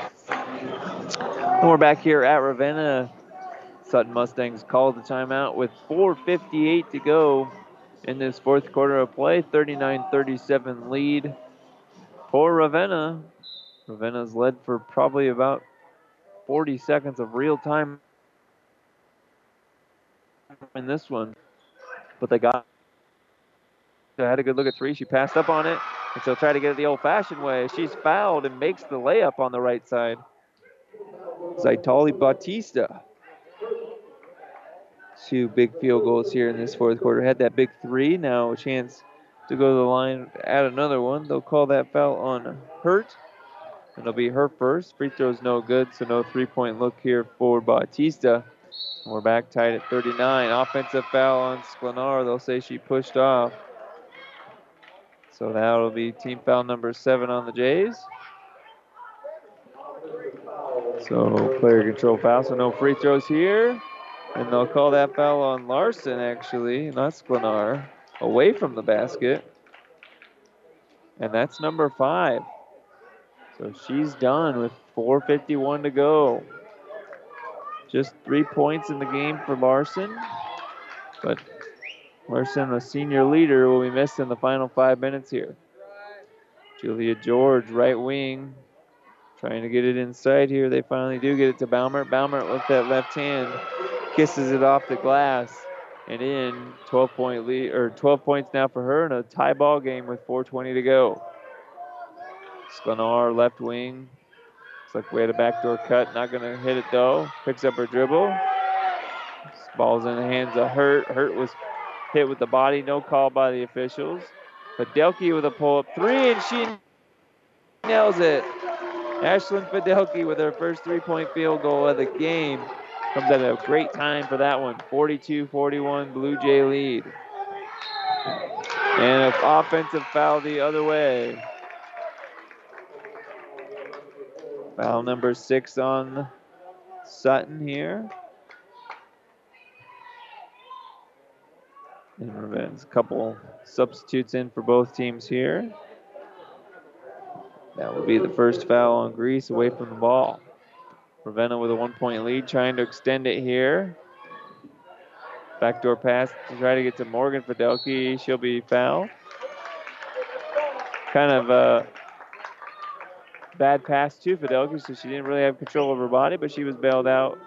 And we're back here at Ravenna. Sutton Mustangs called the timeout with 4.58 to go in this fourth quarter of play. 39 37 lead for Ravenna. Ravenna's led for probably about 40 seconds of real time in this one, but they got. They had a good look at three. She passed up on it, and she'll try to get it the old-fashioned way. She's fouled and makes the layup on the right side. Zaitali Bautista. Two big field goals here in this fourth quarter. Had that big three. Now a chance to go to the line, add another one. They'll call that foul on Hurt. And It'll be her first. Free throw's no good, so no three-point look here for Batista. We're back tied at 39. Offensive foul on Sklenar. They'll say she pushed off. So that'll be team foul number seven on the Jays. So player control foul, so no free throws here. And they'll call that foul on Larson, actually, not Sklenar, away from the basket. And that's number five. So she's done with 4.51 to go. Just three points in the game for Larson. But Larson, the senior leader, will be missed in the final five minutes here. Julia George, right wing, trying to get it inside here. They finally do get it to Baumert. Baumert with that left hand kisses it off the glass and in 12 point lead or 12 points now for her in a tie ball game with 4:20 to go. Sklenar left wing. Looks like we had a backdoor cut. Not going to hit it though. Picks up her dribble. Ball's in the hands of Hurt. Hurt was hit with the body. No call by the officials. Fidelki with a pull up three, and she nails it. Ashlyn Fidelki with her first three point field goal of the game. Comes at a great time for that one. 42 41 Blue Jay lead. And an offensive foul the other way. Foul number six on Sutton here. And a couple substitutes in for both teams here. That will be the first foul on Greece away from the ball. Ravenna with a one point lead, trying to extend it here. Backdoor pass to try to get to Morgan Fidelki. She'll be fouled. Kind of a bad pass to Fidelki, so she didn't really have control of her body, but she was bailed out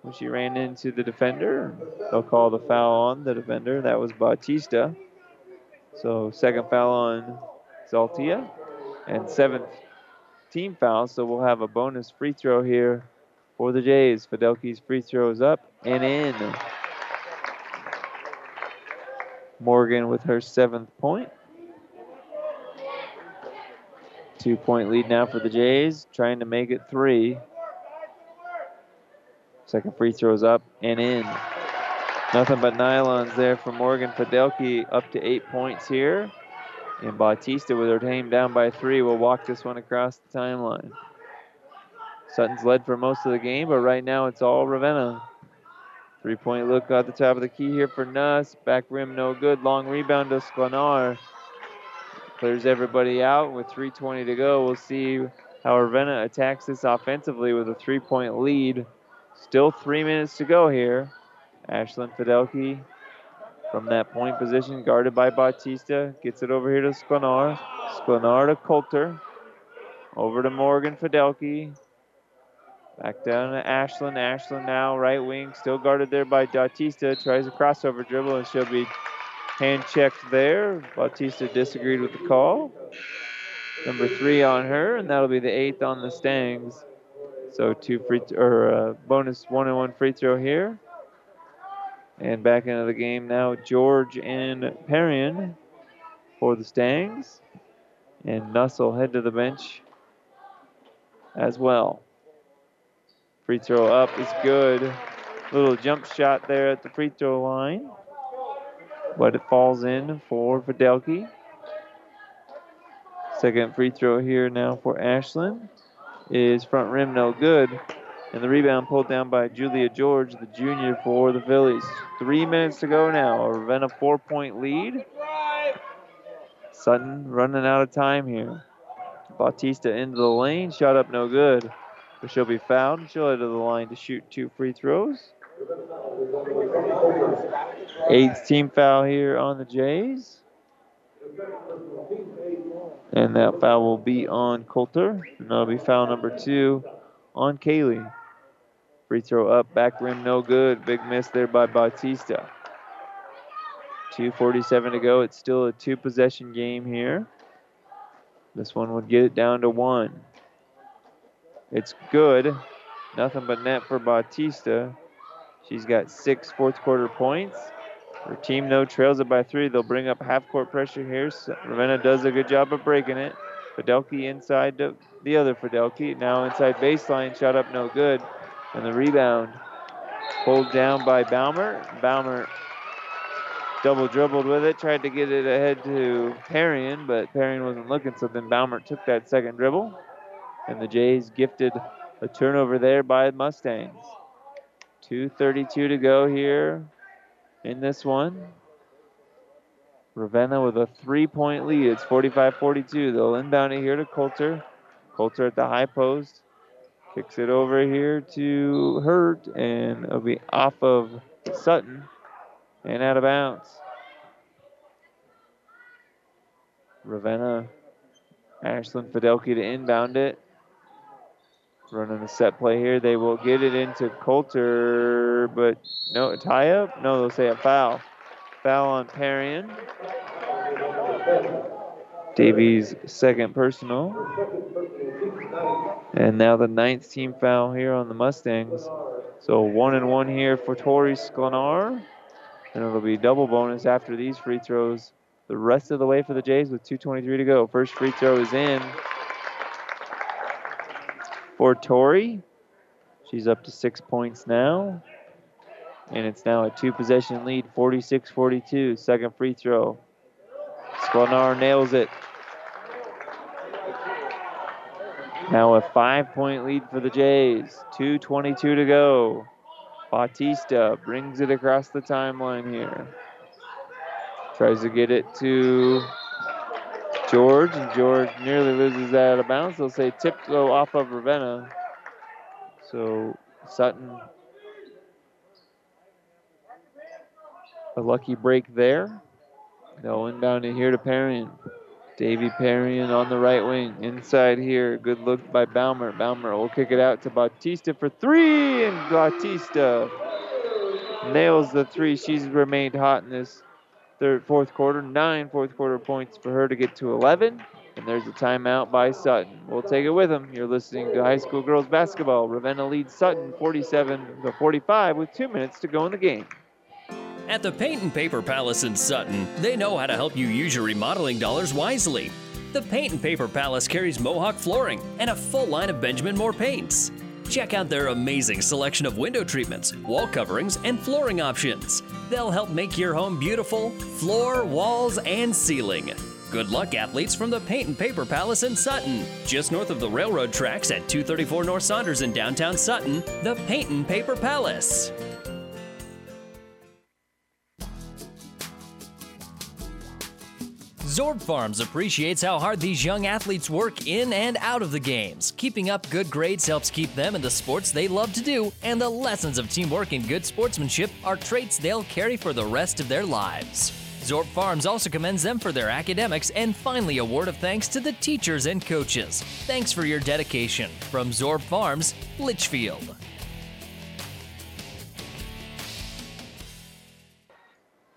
when she ran into the defender. They'll call the foul on the defender. That was Bautista. So second foul on Zaltia and seventh team foul. So we'll have a bonus free throw here for the Jays. Fidelki's free throw is up and in. Morgan with her seventh point. Two point lead now for the Jays, trying to make it three. Second free throw is up and in. Nothing but nylons there for Morgan Fidelki, up to eight points here. And Bautista, with her team down by three, will walk this one across the timeline. Sutton's led for most of the game, but right now it's all Ravenna. Three point look at the top of the key here for Nuss. Back rim, no good. Long rebound to Sklenar. Clears everybody out with 3.20 to go. We'll see how Ravenna attacks this offensively with a three point lead. Still three minutes to go here. Ashlyn Fidelki from that point position, guarded by Bautista. Gets it over here to Sklenar. Sklenar to Coulter. Over to Morgan Fidelki. Back down to Ashlyn. Ashlyn now right wing, still guarded there by Bautista. Tries a crossover dribble and she'll be hand checked there. Bautista disagreed with the call. Number three on her, and that'll be the eighth on the Stangs. So two free th- or uh, bonus one and one free throw here. And back into the game now, George and Perrion for the Stangs. And Nuss will head to the bench as well. Free throw up is good. Little jump shot there at the free throw line. But it falls in for Fidelki. Second free throw here now for Ashlyn is front rim no good. And the rebound pulled down by Julia George, the junior for the Fillies. Three minutes to go now. A Ravenna four point lead. Sutton running out of time here. Bautista into the lane, shot up no good. But she'll be fouled and she'll head to the line to shoot two free throws. Eighth team foul here on the Jays. And that foul will be on Coulter. And that'll be foul number two on Kaylee. Free throw up, back rim, no good. Big miss there by Bautista. 2.47 to go. It's still a two possession game here. This one would get it down to one. It's good. Nothing but net for Bautista. She's got six fourth quarter points. Her team, though, trails it by three. They'll bring up half court pressure here. So Ravenna does a good job of breaking it. Fidelki inside the, the other Fidelki. Now inside baseline, shot up no good. And the rebound pulled down by Baumer. Baumer double dribbled with it, tried to get it ahead to Parian, but Parian wasn't looking, so then Baumer took that second dribble. And the Jays gifted a turnover there by Mustangs. 2.32 to go here in this one. Ravenna with a three point lead. It's 45 42. They'll inbound it here to Coulter. Coulter at the high post. Kicks it over here to Hurt, and it'll be off of Sutton and out of bounds. Ravenna, Ashlyn Fidelki to inbound it. Running a set play here. They will get it into Coulter, but no, tie up? No, they'll say a foul. Foul on Parian. Davies' second personal. And now the ninth team foul here on the Mustangs. So one and one here for Tori Sklenar. And it'll be double bonus after these free throws the rest of the way for the Jays with 2.23 to go. First free throw is in for Tori. She's up to six points now. And it's now a two possession lead, 46 42. Second free throw. Sklenar nails it. Now a five point lead for the Jays. 2.22 to go. Bautista brings it across the timeline here. Tries to get it to George, and George nearly loses that out of bounds. They'll say tip go off of Ravenna. So Sutton, a lucky break there. They'll inbound it here to Parian. Davy Parian on the right wing. Inside here. Good look by Balmer. Balmer will kick it out to Bautista for three. And Bautista nails the three. She's remained hot in this third, fourth quarter. Nine fourth quarter points for her to get to 11. And there's a timeout by Sutton. We'll take it with them. You're listening to high school girls basketball. Ravenna leads Sutton 47 to 45 with two minutes to go in the game. At the Paint and Paper Palace in Sutton, they know how to help you use your remodeling dollars wisely. The Paint and Paper Palace carries Mohawk flooring and a full line of Benjamin Moore paints. Check out their amazing selection of window treatments, wall coverings, and flooring options. They'll help make your home beautiful, floor, walls, and ceiling. Good luck, athletes, from the Paint and Paper Palace in Sutton. Just north of the railroad tracks at 234 North Saunders in downtown Sutton, the Paint and Paper Palace. Zorb Farms appreciates how hard these young athletes work in and out of the games. Keeping up good grades helps keep them in the sports they love to do, and the lessons of teamwork and good sportsmanship are traits they'll carry for the rest of their lives. Zorb Farms also commends them for their academics and finally a word of thanks to the teachers and coaches. Thanks for your dedication. From Zorb Farms, Litchfield.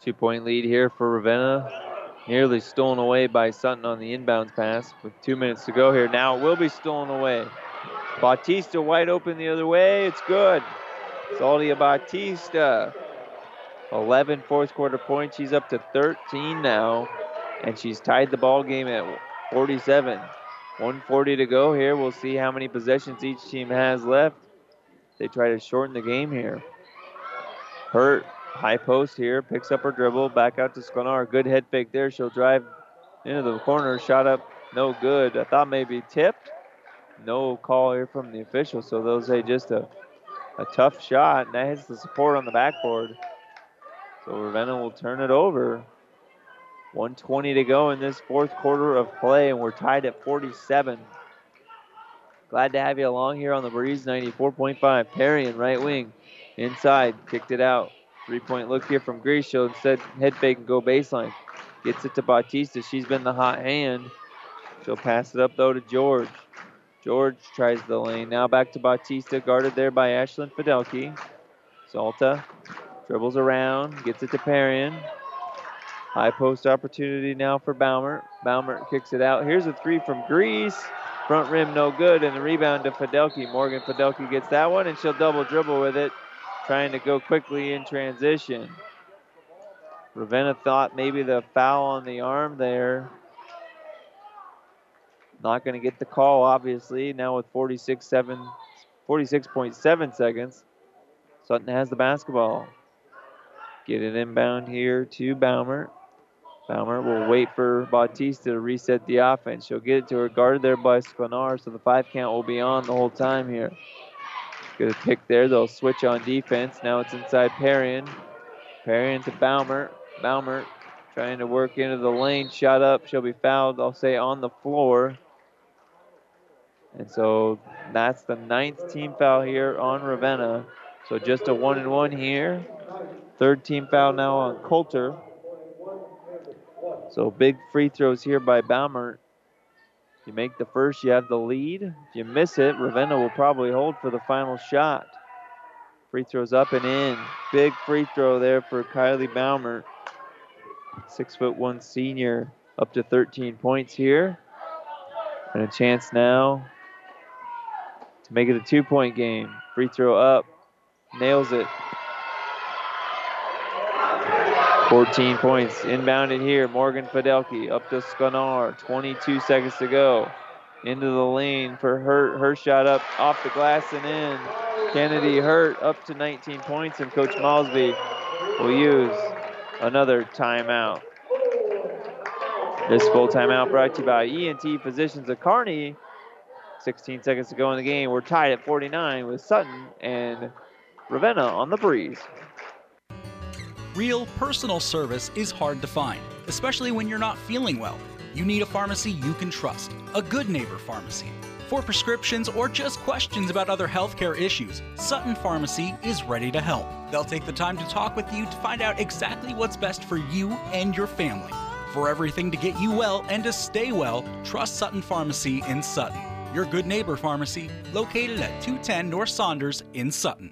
Two point lead here for Ravenna. Nearly stolen away by Sutton on the inbounds pass with two minutes to go here. Now it will be stolen away. Bautista wide open the other way. It's good. Saldia Bautista. 11 fourth quarter points. She's up to 13 now. And she's tied the ball game at 47. 140 to go here. We'll see how many possessions each team has left. they try to shorten the game here. Hurt, high post here, picks up her dribble, back out to Sklenar. Good head fake there. She'll drive into the corner, shot up, no good. I thought maybe tipped. No call here from the official, so they'll say just a, a tough shot, and that hits the support on the backboard. So Ravenna will turn it over. 120 to go in this fourth quarter of play, and we're tied at 47. Glad to have you along here on the Breeze 94.5. Perry in right wing. Inside, kicked it out. Three point look here from Grease. She'll instead head fake and go baseline. Gets it to Bautista. She's been the hot hand. She'll pass it up though to George. George tries the lane. Now back to Bautista, guarded there by Ashlyn Fidelki. Salta dribbles around, gets it to Perrion. High post opportunity now for Baumert. Baumert kicks it out. Here's a three from Grease. Front rim no good, and the rebound to Fidelki. Morgan Fidelki gets that one, and she'll double dribble with it, trying to go quickly in transition. Ravenna thought maybe the foul on the arm there. Not going to get the call, obviously. Now with 46 7, 46.7 seconds, Sutton has the basketball. Get it inbound here to Baumer. Baumer will wait for Bautista to reset the offense. She'll get it to her, guarded there by Sklenar, so the five count will be on the whole time here. Good pick there. They'll switch on defense. Now it's inside Perrion. Perrion to Baumer. Baumer trying to work into the lane. Shot up. She'll be fouled, I'll say, on the floor. And so that's the ninth team foul here on Ravenna. So just a one and one here. Third team foul now on Coulter. So big free throws here by Baumert. You make the first, you have the lead. If you miss it, Ravenna will probably hold for the final shot. Free throws up and in. Big free throw there for Kylie Baumer. Six foot one senior, up to 13 points here. And a chance now to make it a two point game. Free throw up, nails it. 14 points inbounded here. Morgan Fidelki up to Sklenar. 22 seconds to go. Into the lane for Hurt. Her shot up off the glass and in. Kennedy Hurt up to 19 points, and Coach Malsby will use another timeout. This full timeout brought to you by ENT Physicians of Kearney. 16 seconds to go in the game. We're tied at 49 with Sutton and Ravenna on the breeze. Real personal service is hard to find, especially when you're not feeling well. You need a pharmacy you can trust, a good neighbor pharmacy. For prescriptions or just questions about other healthcare issues, Sutton Pharmacy is ready to help. They'll take the time to talk with you to find out exactly what's best for you and your family. For everything to get you well and to stay well, trust Sutton Pharmacy in Sutton. Your good neighbor pharmacy, located at 210 North Saunders in Sutton.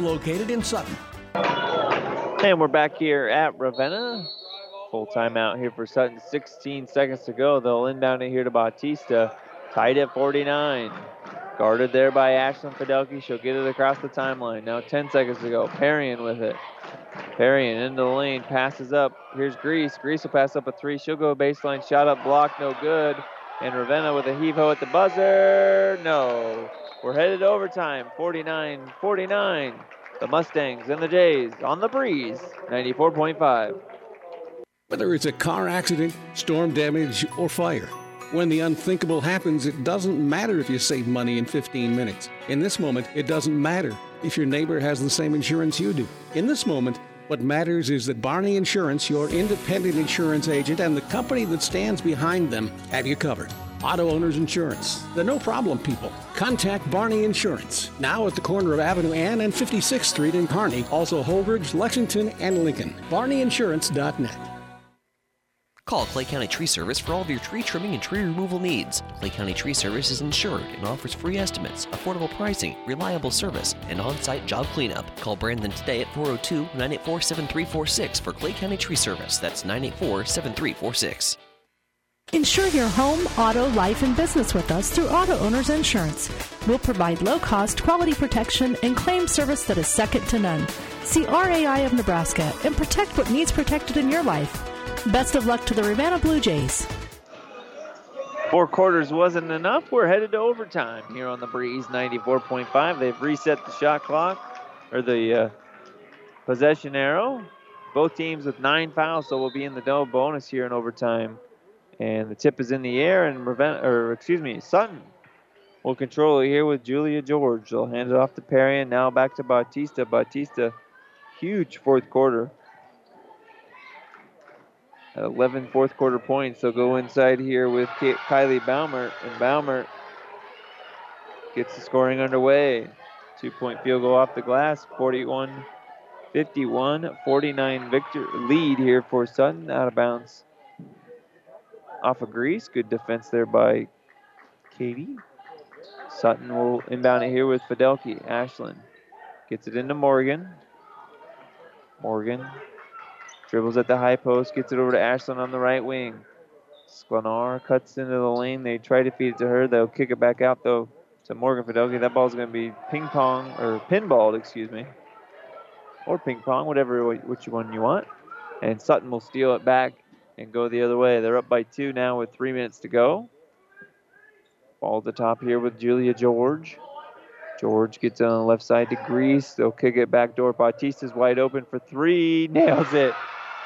located in Sutton. And we're back here at Ravenna. Full timeout here for Sutton. 16 seconds to go. They'll inbound it here to Bautista. Tied at 49. Guarded there by Ashlyn Fidelki. She'll get it across the timeline. Now 10 seconds to go. Perrion with it. Perrion into the lane. Passes up. Here's Grease. Grease will pass up a three. She'll go baseline. Shot up. Block. No good. And Ravenna with a heave ho at the buzzer. No. We're headed overtime. 49 49. The Mustangs and the Jays on the breeze. 94.5. Whether it's a car accident, storm damage, or fire, when the unthinkable happens, it doesn't matter if you save money in 15 minutes. In this moment, it doesn't matter if your neighbor has the same insurance you do. In this moment, what matters is that Barney Insurance, your independent insurance agent, and the company that stands behind them have you covered. Auto Owners Insurance, the no problem people. Contact Barney Insurance, now at the corner of Avenue Ann and 56th Street in Kearney, also Holdrege, Lexington, and Lincoln. BarneyInsurance.net. Call Clay County Tree Service for all of your tree trimming and tree removal needs. Clay County Tree Service is insured and offers free estimates, affordable pricing, reliable service, and on site job cleanup. Call Brandon today at 402 984 7346 for Clay County Tree Service. That's 984 7346. Insure your home, auto, life, and business with us through Auto Owners Insurance. We'll provide low cost, quality protection and claim service that is second to none. See RAI of Nebraska and protect what needs protected in your life. Best of luck to the Ravenna Blue Jays. Four quarters wasn't enough. We're headed to overtime here on the Breeze 94.5. They've reset the shot clock or the uh, possession arrow. Both teams with nine fouls, so we'll be in the double bonus here in overtime. And the tip is in the air, and Ravenna, or excuse me, Sutton will control it here with Julia George. They'll hand it off to Perry, and now back to Bautista. Bautista, huge fourth quarter. 11 fourth quarter points. They'll go inside here with Kylie Baumert, and Baumert gets the scoring underway. Two point field goal off the glass, 41 51, 49 victor lead here for Sutton. Out of bounds off of Grease. Good defense there by Katie. Sutton will inbound it here with Fidelki. Ashlyn gets it into Morgan. Morgan Dribbles at the high post, gets it over to Ashlyn on the right wing. Sklenar cuts into the lane. They try to feed it to her. They'll kick it back out, though, to Morgan Fidelki. That ball's going to be ping pong, or pinballed, excuse me. Or ping pong, whatever which one you want. And Sutton will steal it back and go the other way. They're up by two now with three minutes to go. Ball at the top here with Julia George. George gets on the left side to Grease. They'll kick it back door. Bautista's wide open for three. Nails it.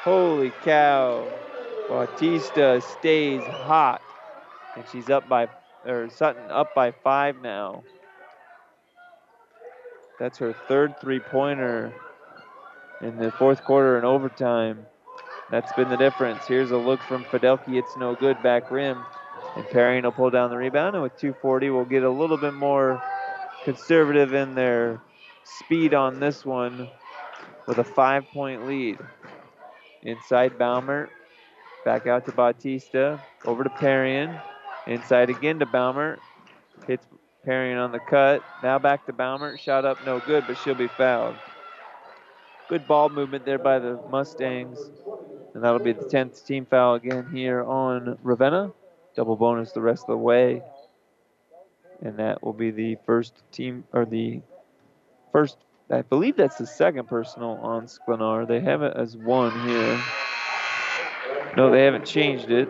Holy cow. Bautista stays hot. And she's up by, or Sutton up by five now. That's her third three pointer in the fourth quarter and overtime. That's been the difference. Here's a look from Fidelki. It's no good back rim. And Perry will pull down the rebound. And with 240, we'll get a little bit more conservative in their speed on this one with a five point lead. Inside Baumert. Back out to Bautista. Over to Perrion. Inside again to Baumert. Hits Perrion on the cut. Now back to Baumert. Shot up no good, but she'll be fouled. Good ball movement there by the Mustangs. And that'll be the 10th team foul again here on Ravenna. Double bonus the rest of the way. And that will be the first team, or the first I believe that's the second personal on Sklenar. They have it as one here. No, they haven't changed it.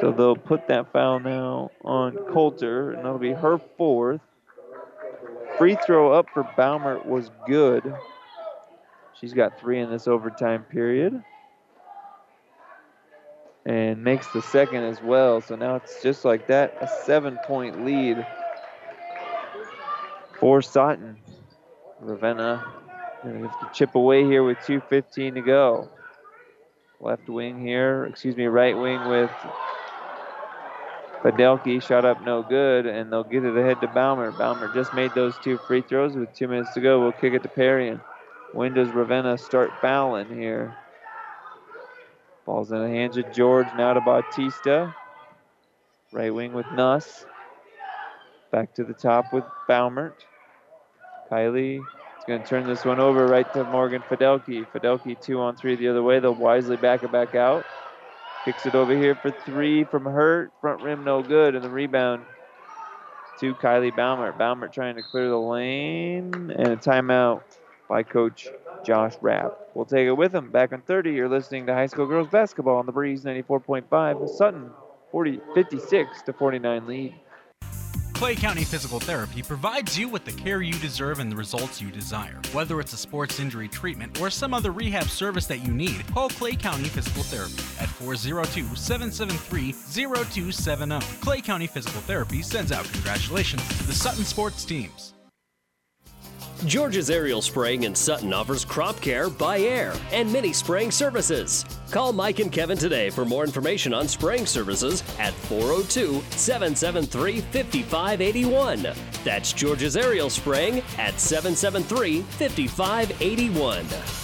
So they'll put that foul now on Coulter, and that'll be her fourth. Free throw up for Baumert was good. She's got three in this overtime period. And makes the second as well. So now it's just like that a seven point lead for Sutton. Ravenna going to chip away here with 2.15 to go. Left wing here, excuse me, right wing with Fidelki. Shot up no good, and they'll get it ahead to Baumer. Baumer just made those two free throws with two minutes to go. We'll kick it to Perry. when does Ravenna start fouling here? Ball's in the hands of George, now to Bautista. Right wing with Nuss. Back to the top with Baumert. Kylie is going to turn this one over right to Morgan Fidelki. Fidelki two on three the other way. They'll wisely back it back out. Kicks it over here for three from Hurt. Front rim no good. And the rebound to Kylie Baumert. Baumert trying to clear the lane. And a timeout by Coach Josh Rapp. We'll take it with him. Back on 30, you're listening to high school girls basketball on the Breeze 94.5. Sutton 40, 56 to 49 lead. Clay County Physical Therapy provides you with the care you deserve and the results you desire. Whether it's a sports injury treatment or some other rehab service that you need, call Clay County Physical Therapy at 402 773 0270. Clay County Physical Therapy sends out congratulations to the Sutton sports teams. George's Aerial Spraying in Sutton offers crop care by air and mini spraying services. Call Mike and Kevin today for more information on spraying services at 402 773 5581. That's George's Aerial Spraying at 773 5581.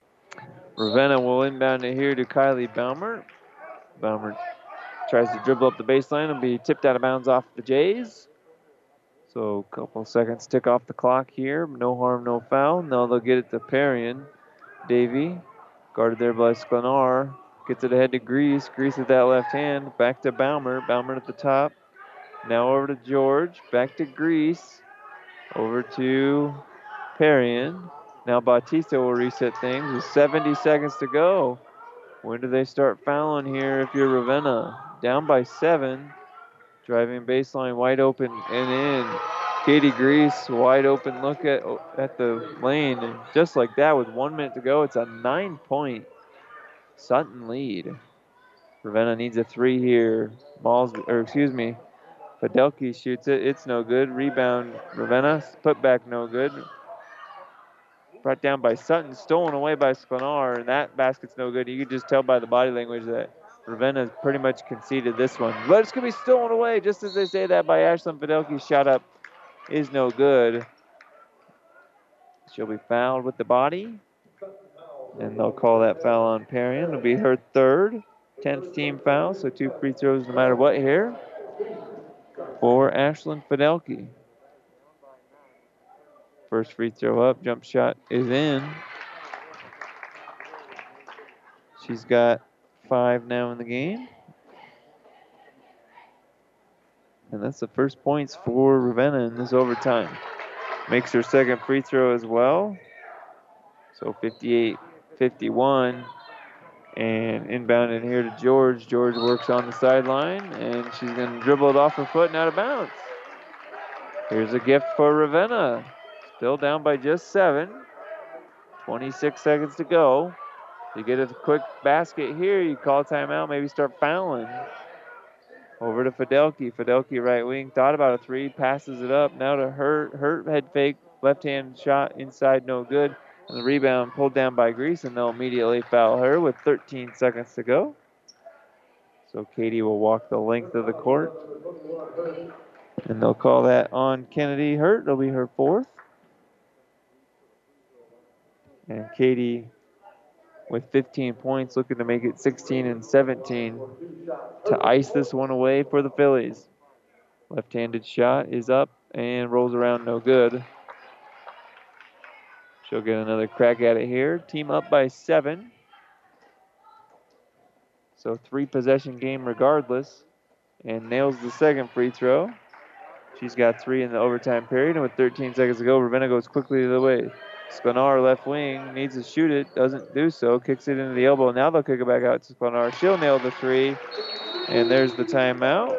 Ravenna will inbound it here to Kylie Baumer. Baumer tries to dribble up the baseline and be tipped out of bounds off the Jays. So a couple seconds tick off the clock here. No harm, no foul. Now they'll get it to Parian. Davy, guarded there by Sklenar. Gets it ahead to Grease. Grease with that left hand. Back to Baumer. Baumer at the top. Now over to George. Back to Grease. Over to Parian. Now Bautista will reset things with 70 seconds to go. When do they start fouling here if you're Ravenna? Down by seven. Driving baseline wide open and in. Katie Grease, wide open look at at the lane. And just like that, with one minute to go, it's a nine point Sutton lead. Ravenna needs a three here. Malls, or excuse me, Fidelki shoots it. It's no good. Rebound, Ravenna. Put back, no good. Brought down by Sutton, stolen away by Sklenar, and that basket's no good. You can just tell by the body language that Ravenna has pretty much conceded this one. But it's going to be stolen away just as they say that by Ashlyn Fidelki. Shot up is no good. She'll be fouled with the body. And they'll call that foul on Parian. It'll be her third, 10th team foul, so two free throws no matter what here for Ashlyn Fidelki. First free throw up, jump shot is in. She's got five now in the game. And that's the first points for Ravenna in this overtime. Makes her second free throw as well. So 58 51. And inbounded here to George. George works on the sideline, and she's going to dribble it off her foot and out of bounds. Here's a gift for Ravenna. Still down by just seven. 26 seconds to go. You get a quick basket here, you call timeout, maybe start fouling. Over to Fidelki. Fidelki right wing. Thought about a three, passes it up. Now to Hurt. Hurt head fake. Left hand shot inside, no good. And the rebound pulled down by Grease, and they'll immediately foul her with 13 seconds to go. So Katie will walk the length of the court. And they'll call that on Kennedy Hurt. It'll be her fourth. And Katie with 15 points, looking to make it 16 and 17 to ice this one away for the Fillies. Left handed shot is up and rolls around no good. She'll get another crack at it here. Team up by seven. So three possession game regardless. And nails the second free throw. She's got three in the overtime period. And with 13 seconds to go, Ravenna goes quickly to the way. Sklenar, left wing, needs to shoot it, doesn't do so, kicks it into the elbow. Now they'll kick it back out to Sklenar. She'll nail the three, and there's the timeout.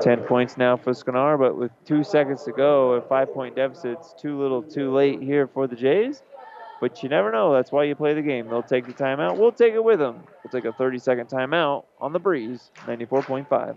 10 points now for Sklenar, but with two seconds to go, a five point deficit, it's too little too late here for the Jays. But you never know. That's why you play the game. They'll take the timeout. We'll take it with them. We'll take a 30 second timeout on the breeze, 94.5.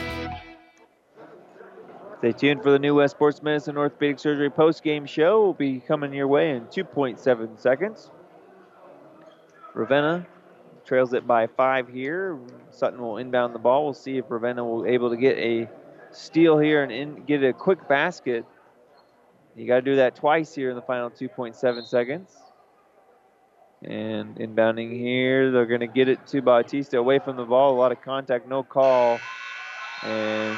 Stay tuned for the new West Sports Medicine Orthopedic Surgery post-game show. Will be coming your way in 2.7 seconds. Ravenna trails it by five here. Sutton will inbound the ball. We'll see if Ravenna will able to get a steal here and in, get a quick basket. You got to do that twice here in the final 2.7 seconds. And inbounding here, they're going to get it to Bautista away from the ball. A lot of contact, no call. And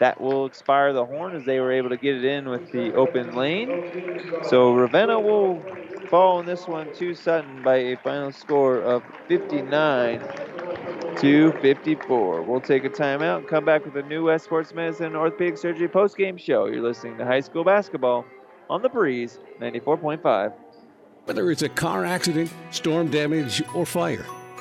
that will expire the horn as they were able to get it in with the open lane. So Ravenna will fall in this one to Sutton by a final score of 59 to 54. We'll take a timeout and come back with a new West Sports Medicine Orthopedic Surgery post-game show. You're listening to high school basketball on the Breeze 94.5. Whether it's a car accident, storm damage, or fire.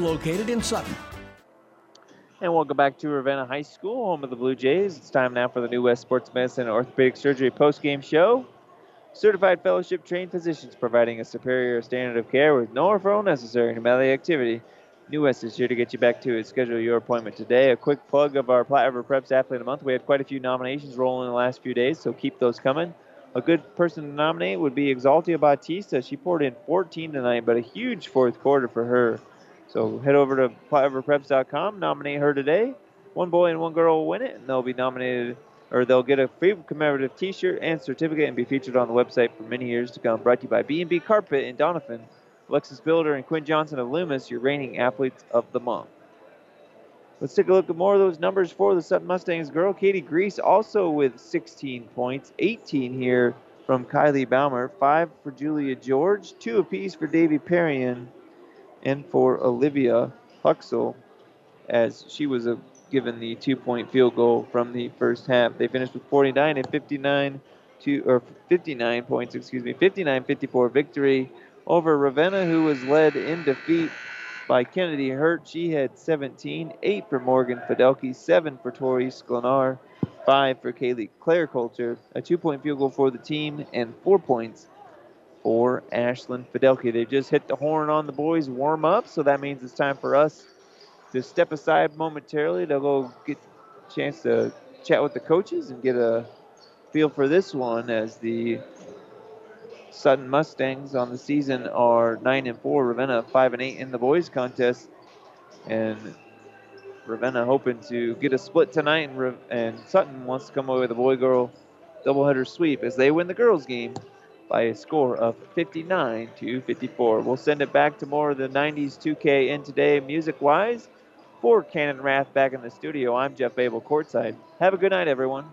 located in Sutton. And welcome back to Ravenna High School, home of the Blue Jays. It's time now for the new West Sports Medicine and Orthopedic Surgery post-game show. Certified fellowship trained physicians providing a superior standard of care with no referral necessary matter the activity. New West is here to get you back to it. Schedule your appointment today. A quick plug of our Platte River Preps Athlete of the Month. We had quite a few nominations rolling in the last few days, so keep those coming. A good person to nominate would be Exaltia Bautista. She poured in 14 tonight, but a huge fourth quarter for her. So head over to PlatteRiverPreps.com, nominate her today. One boy and one girl will win it, and they'll be nominated, or they'll get a free commemorative T-shirt and certificate, and be featured on the website for many years to come. Brought to you by B&B Carpet in Doniphan, Alexis Builder, and Quinn Johnson of Loomis, your reigning athletes of the month. Let's take a look at more of those numbers for the Sutton Mustangs girl. Katie Grease also with 16 points, 18 here from Kylie Baumer, five for Julia George, two apiece for Davy Perrion, and for Olivia Huxell, as she was a, given the two-point field goal from the first half. They finished with 49 and 59 to or 59 points, excuse me, 59-54 victory over Ravenna, who was led in defeat by Kennedy Hurt. She had 17, 8 for Morgan Fidelki, 7 for Tori Sklenar, 5 for Kaylee Claire Coulter, a two-point field goal for the team, and 4 points for Ashlyn Fidelki. They just hit the horn on the boys warm up, so that means it's time for us to step aside momentarily to go get a chance to chat with the coaches and get a feel for this one as the Sutton Mustangs on the season are 9 and 4, Ravenna 5 and 8 in the boys contest. And Ravenna hoping to get a split tonight, and, and Sutton wants to come away with a boy girl doubleheader sweep as they win the girls' game by a score of 59 to 54. We'll send it back to more of the 90s 2K in today, music wise. For Cannon Wrath back in the studio, I'm Jeff Babel courtside. Have a good night, everyone.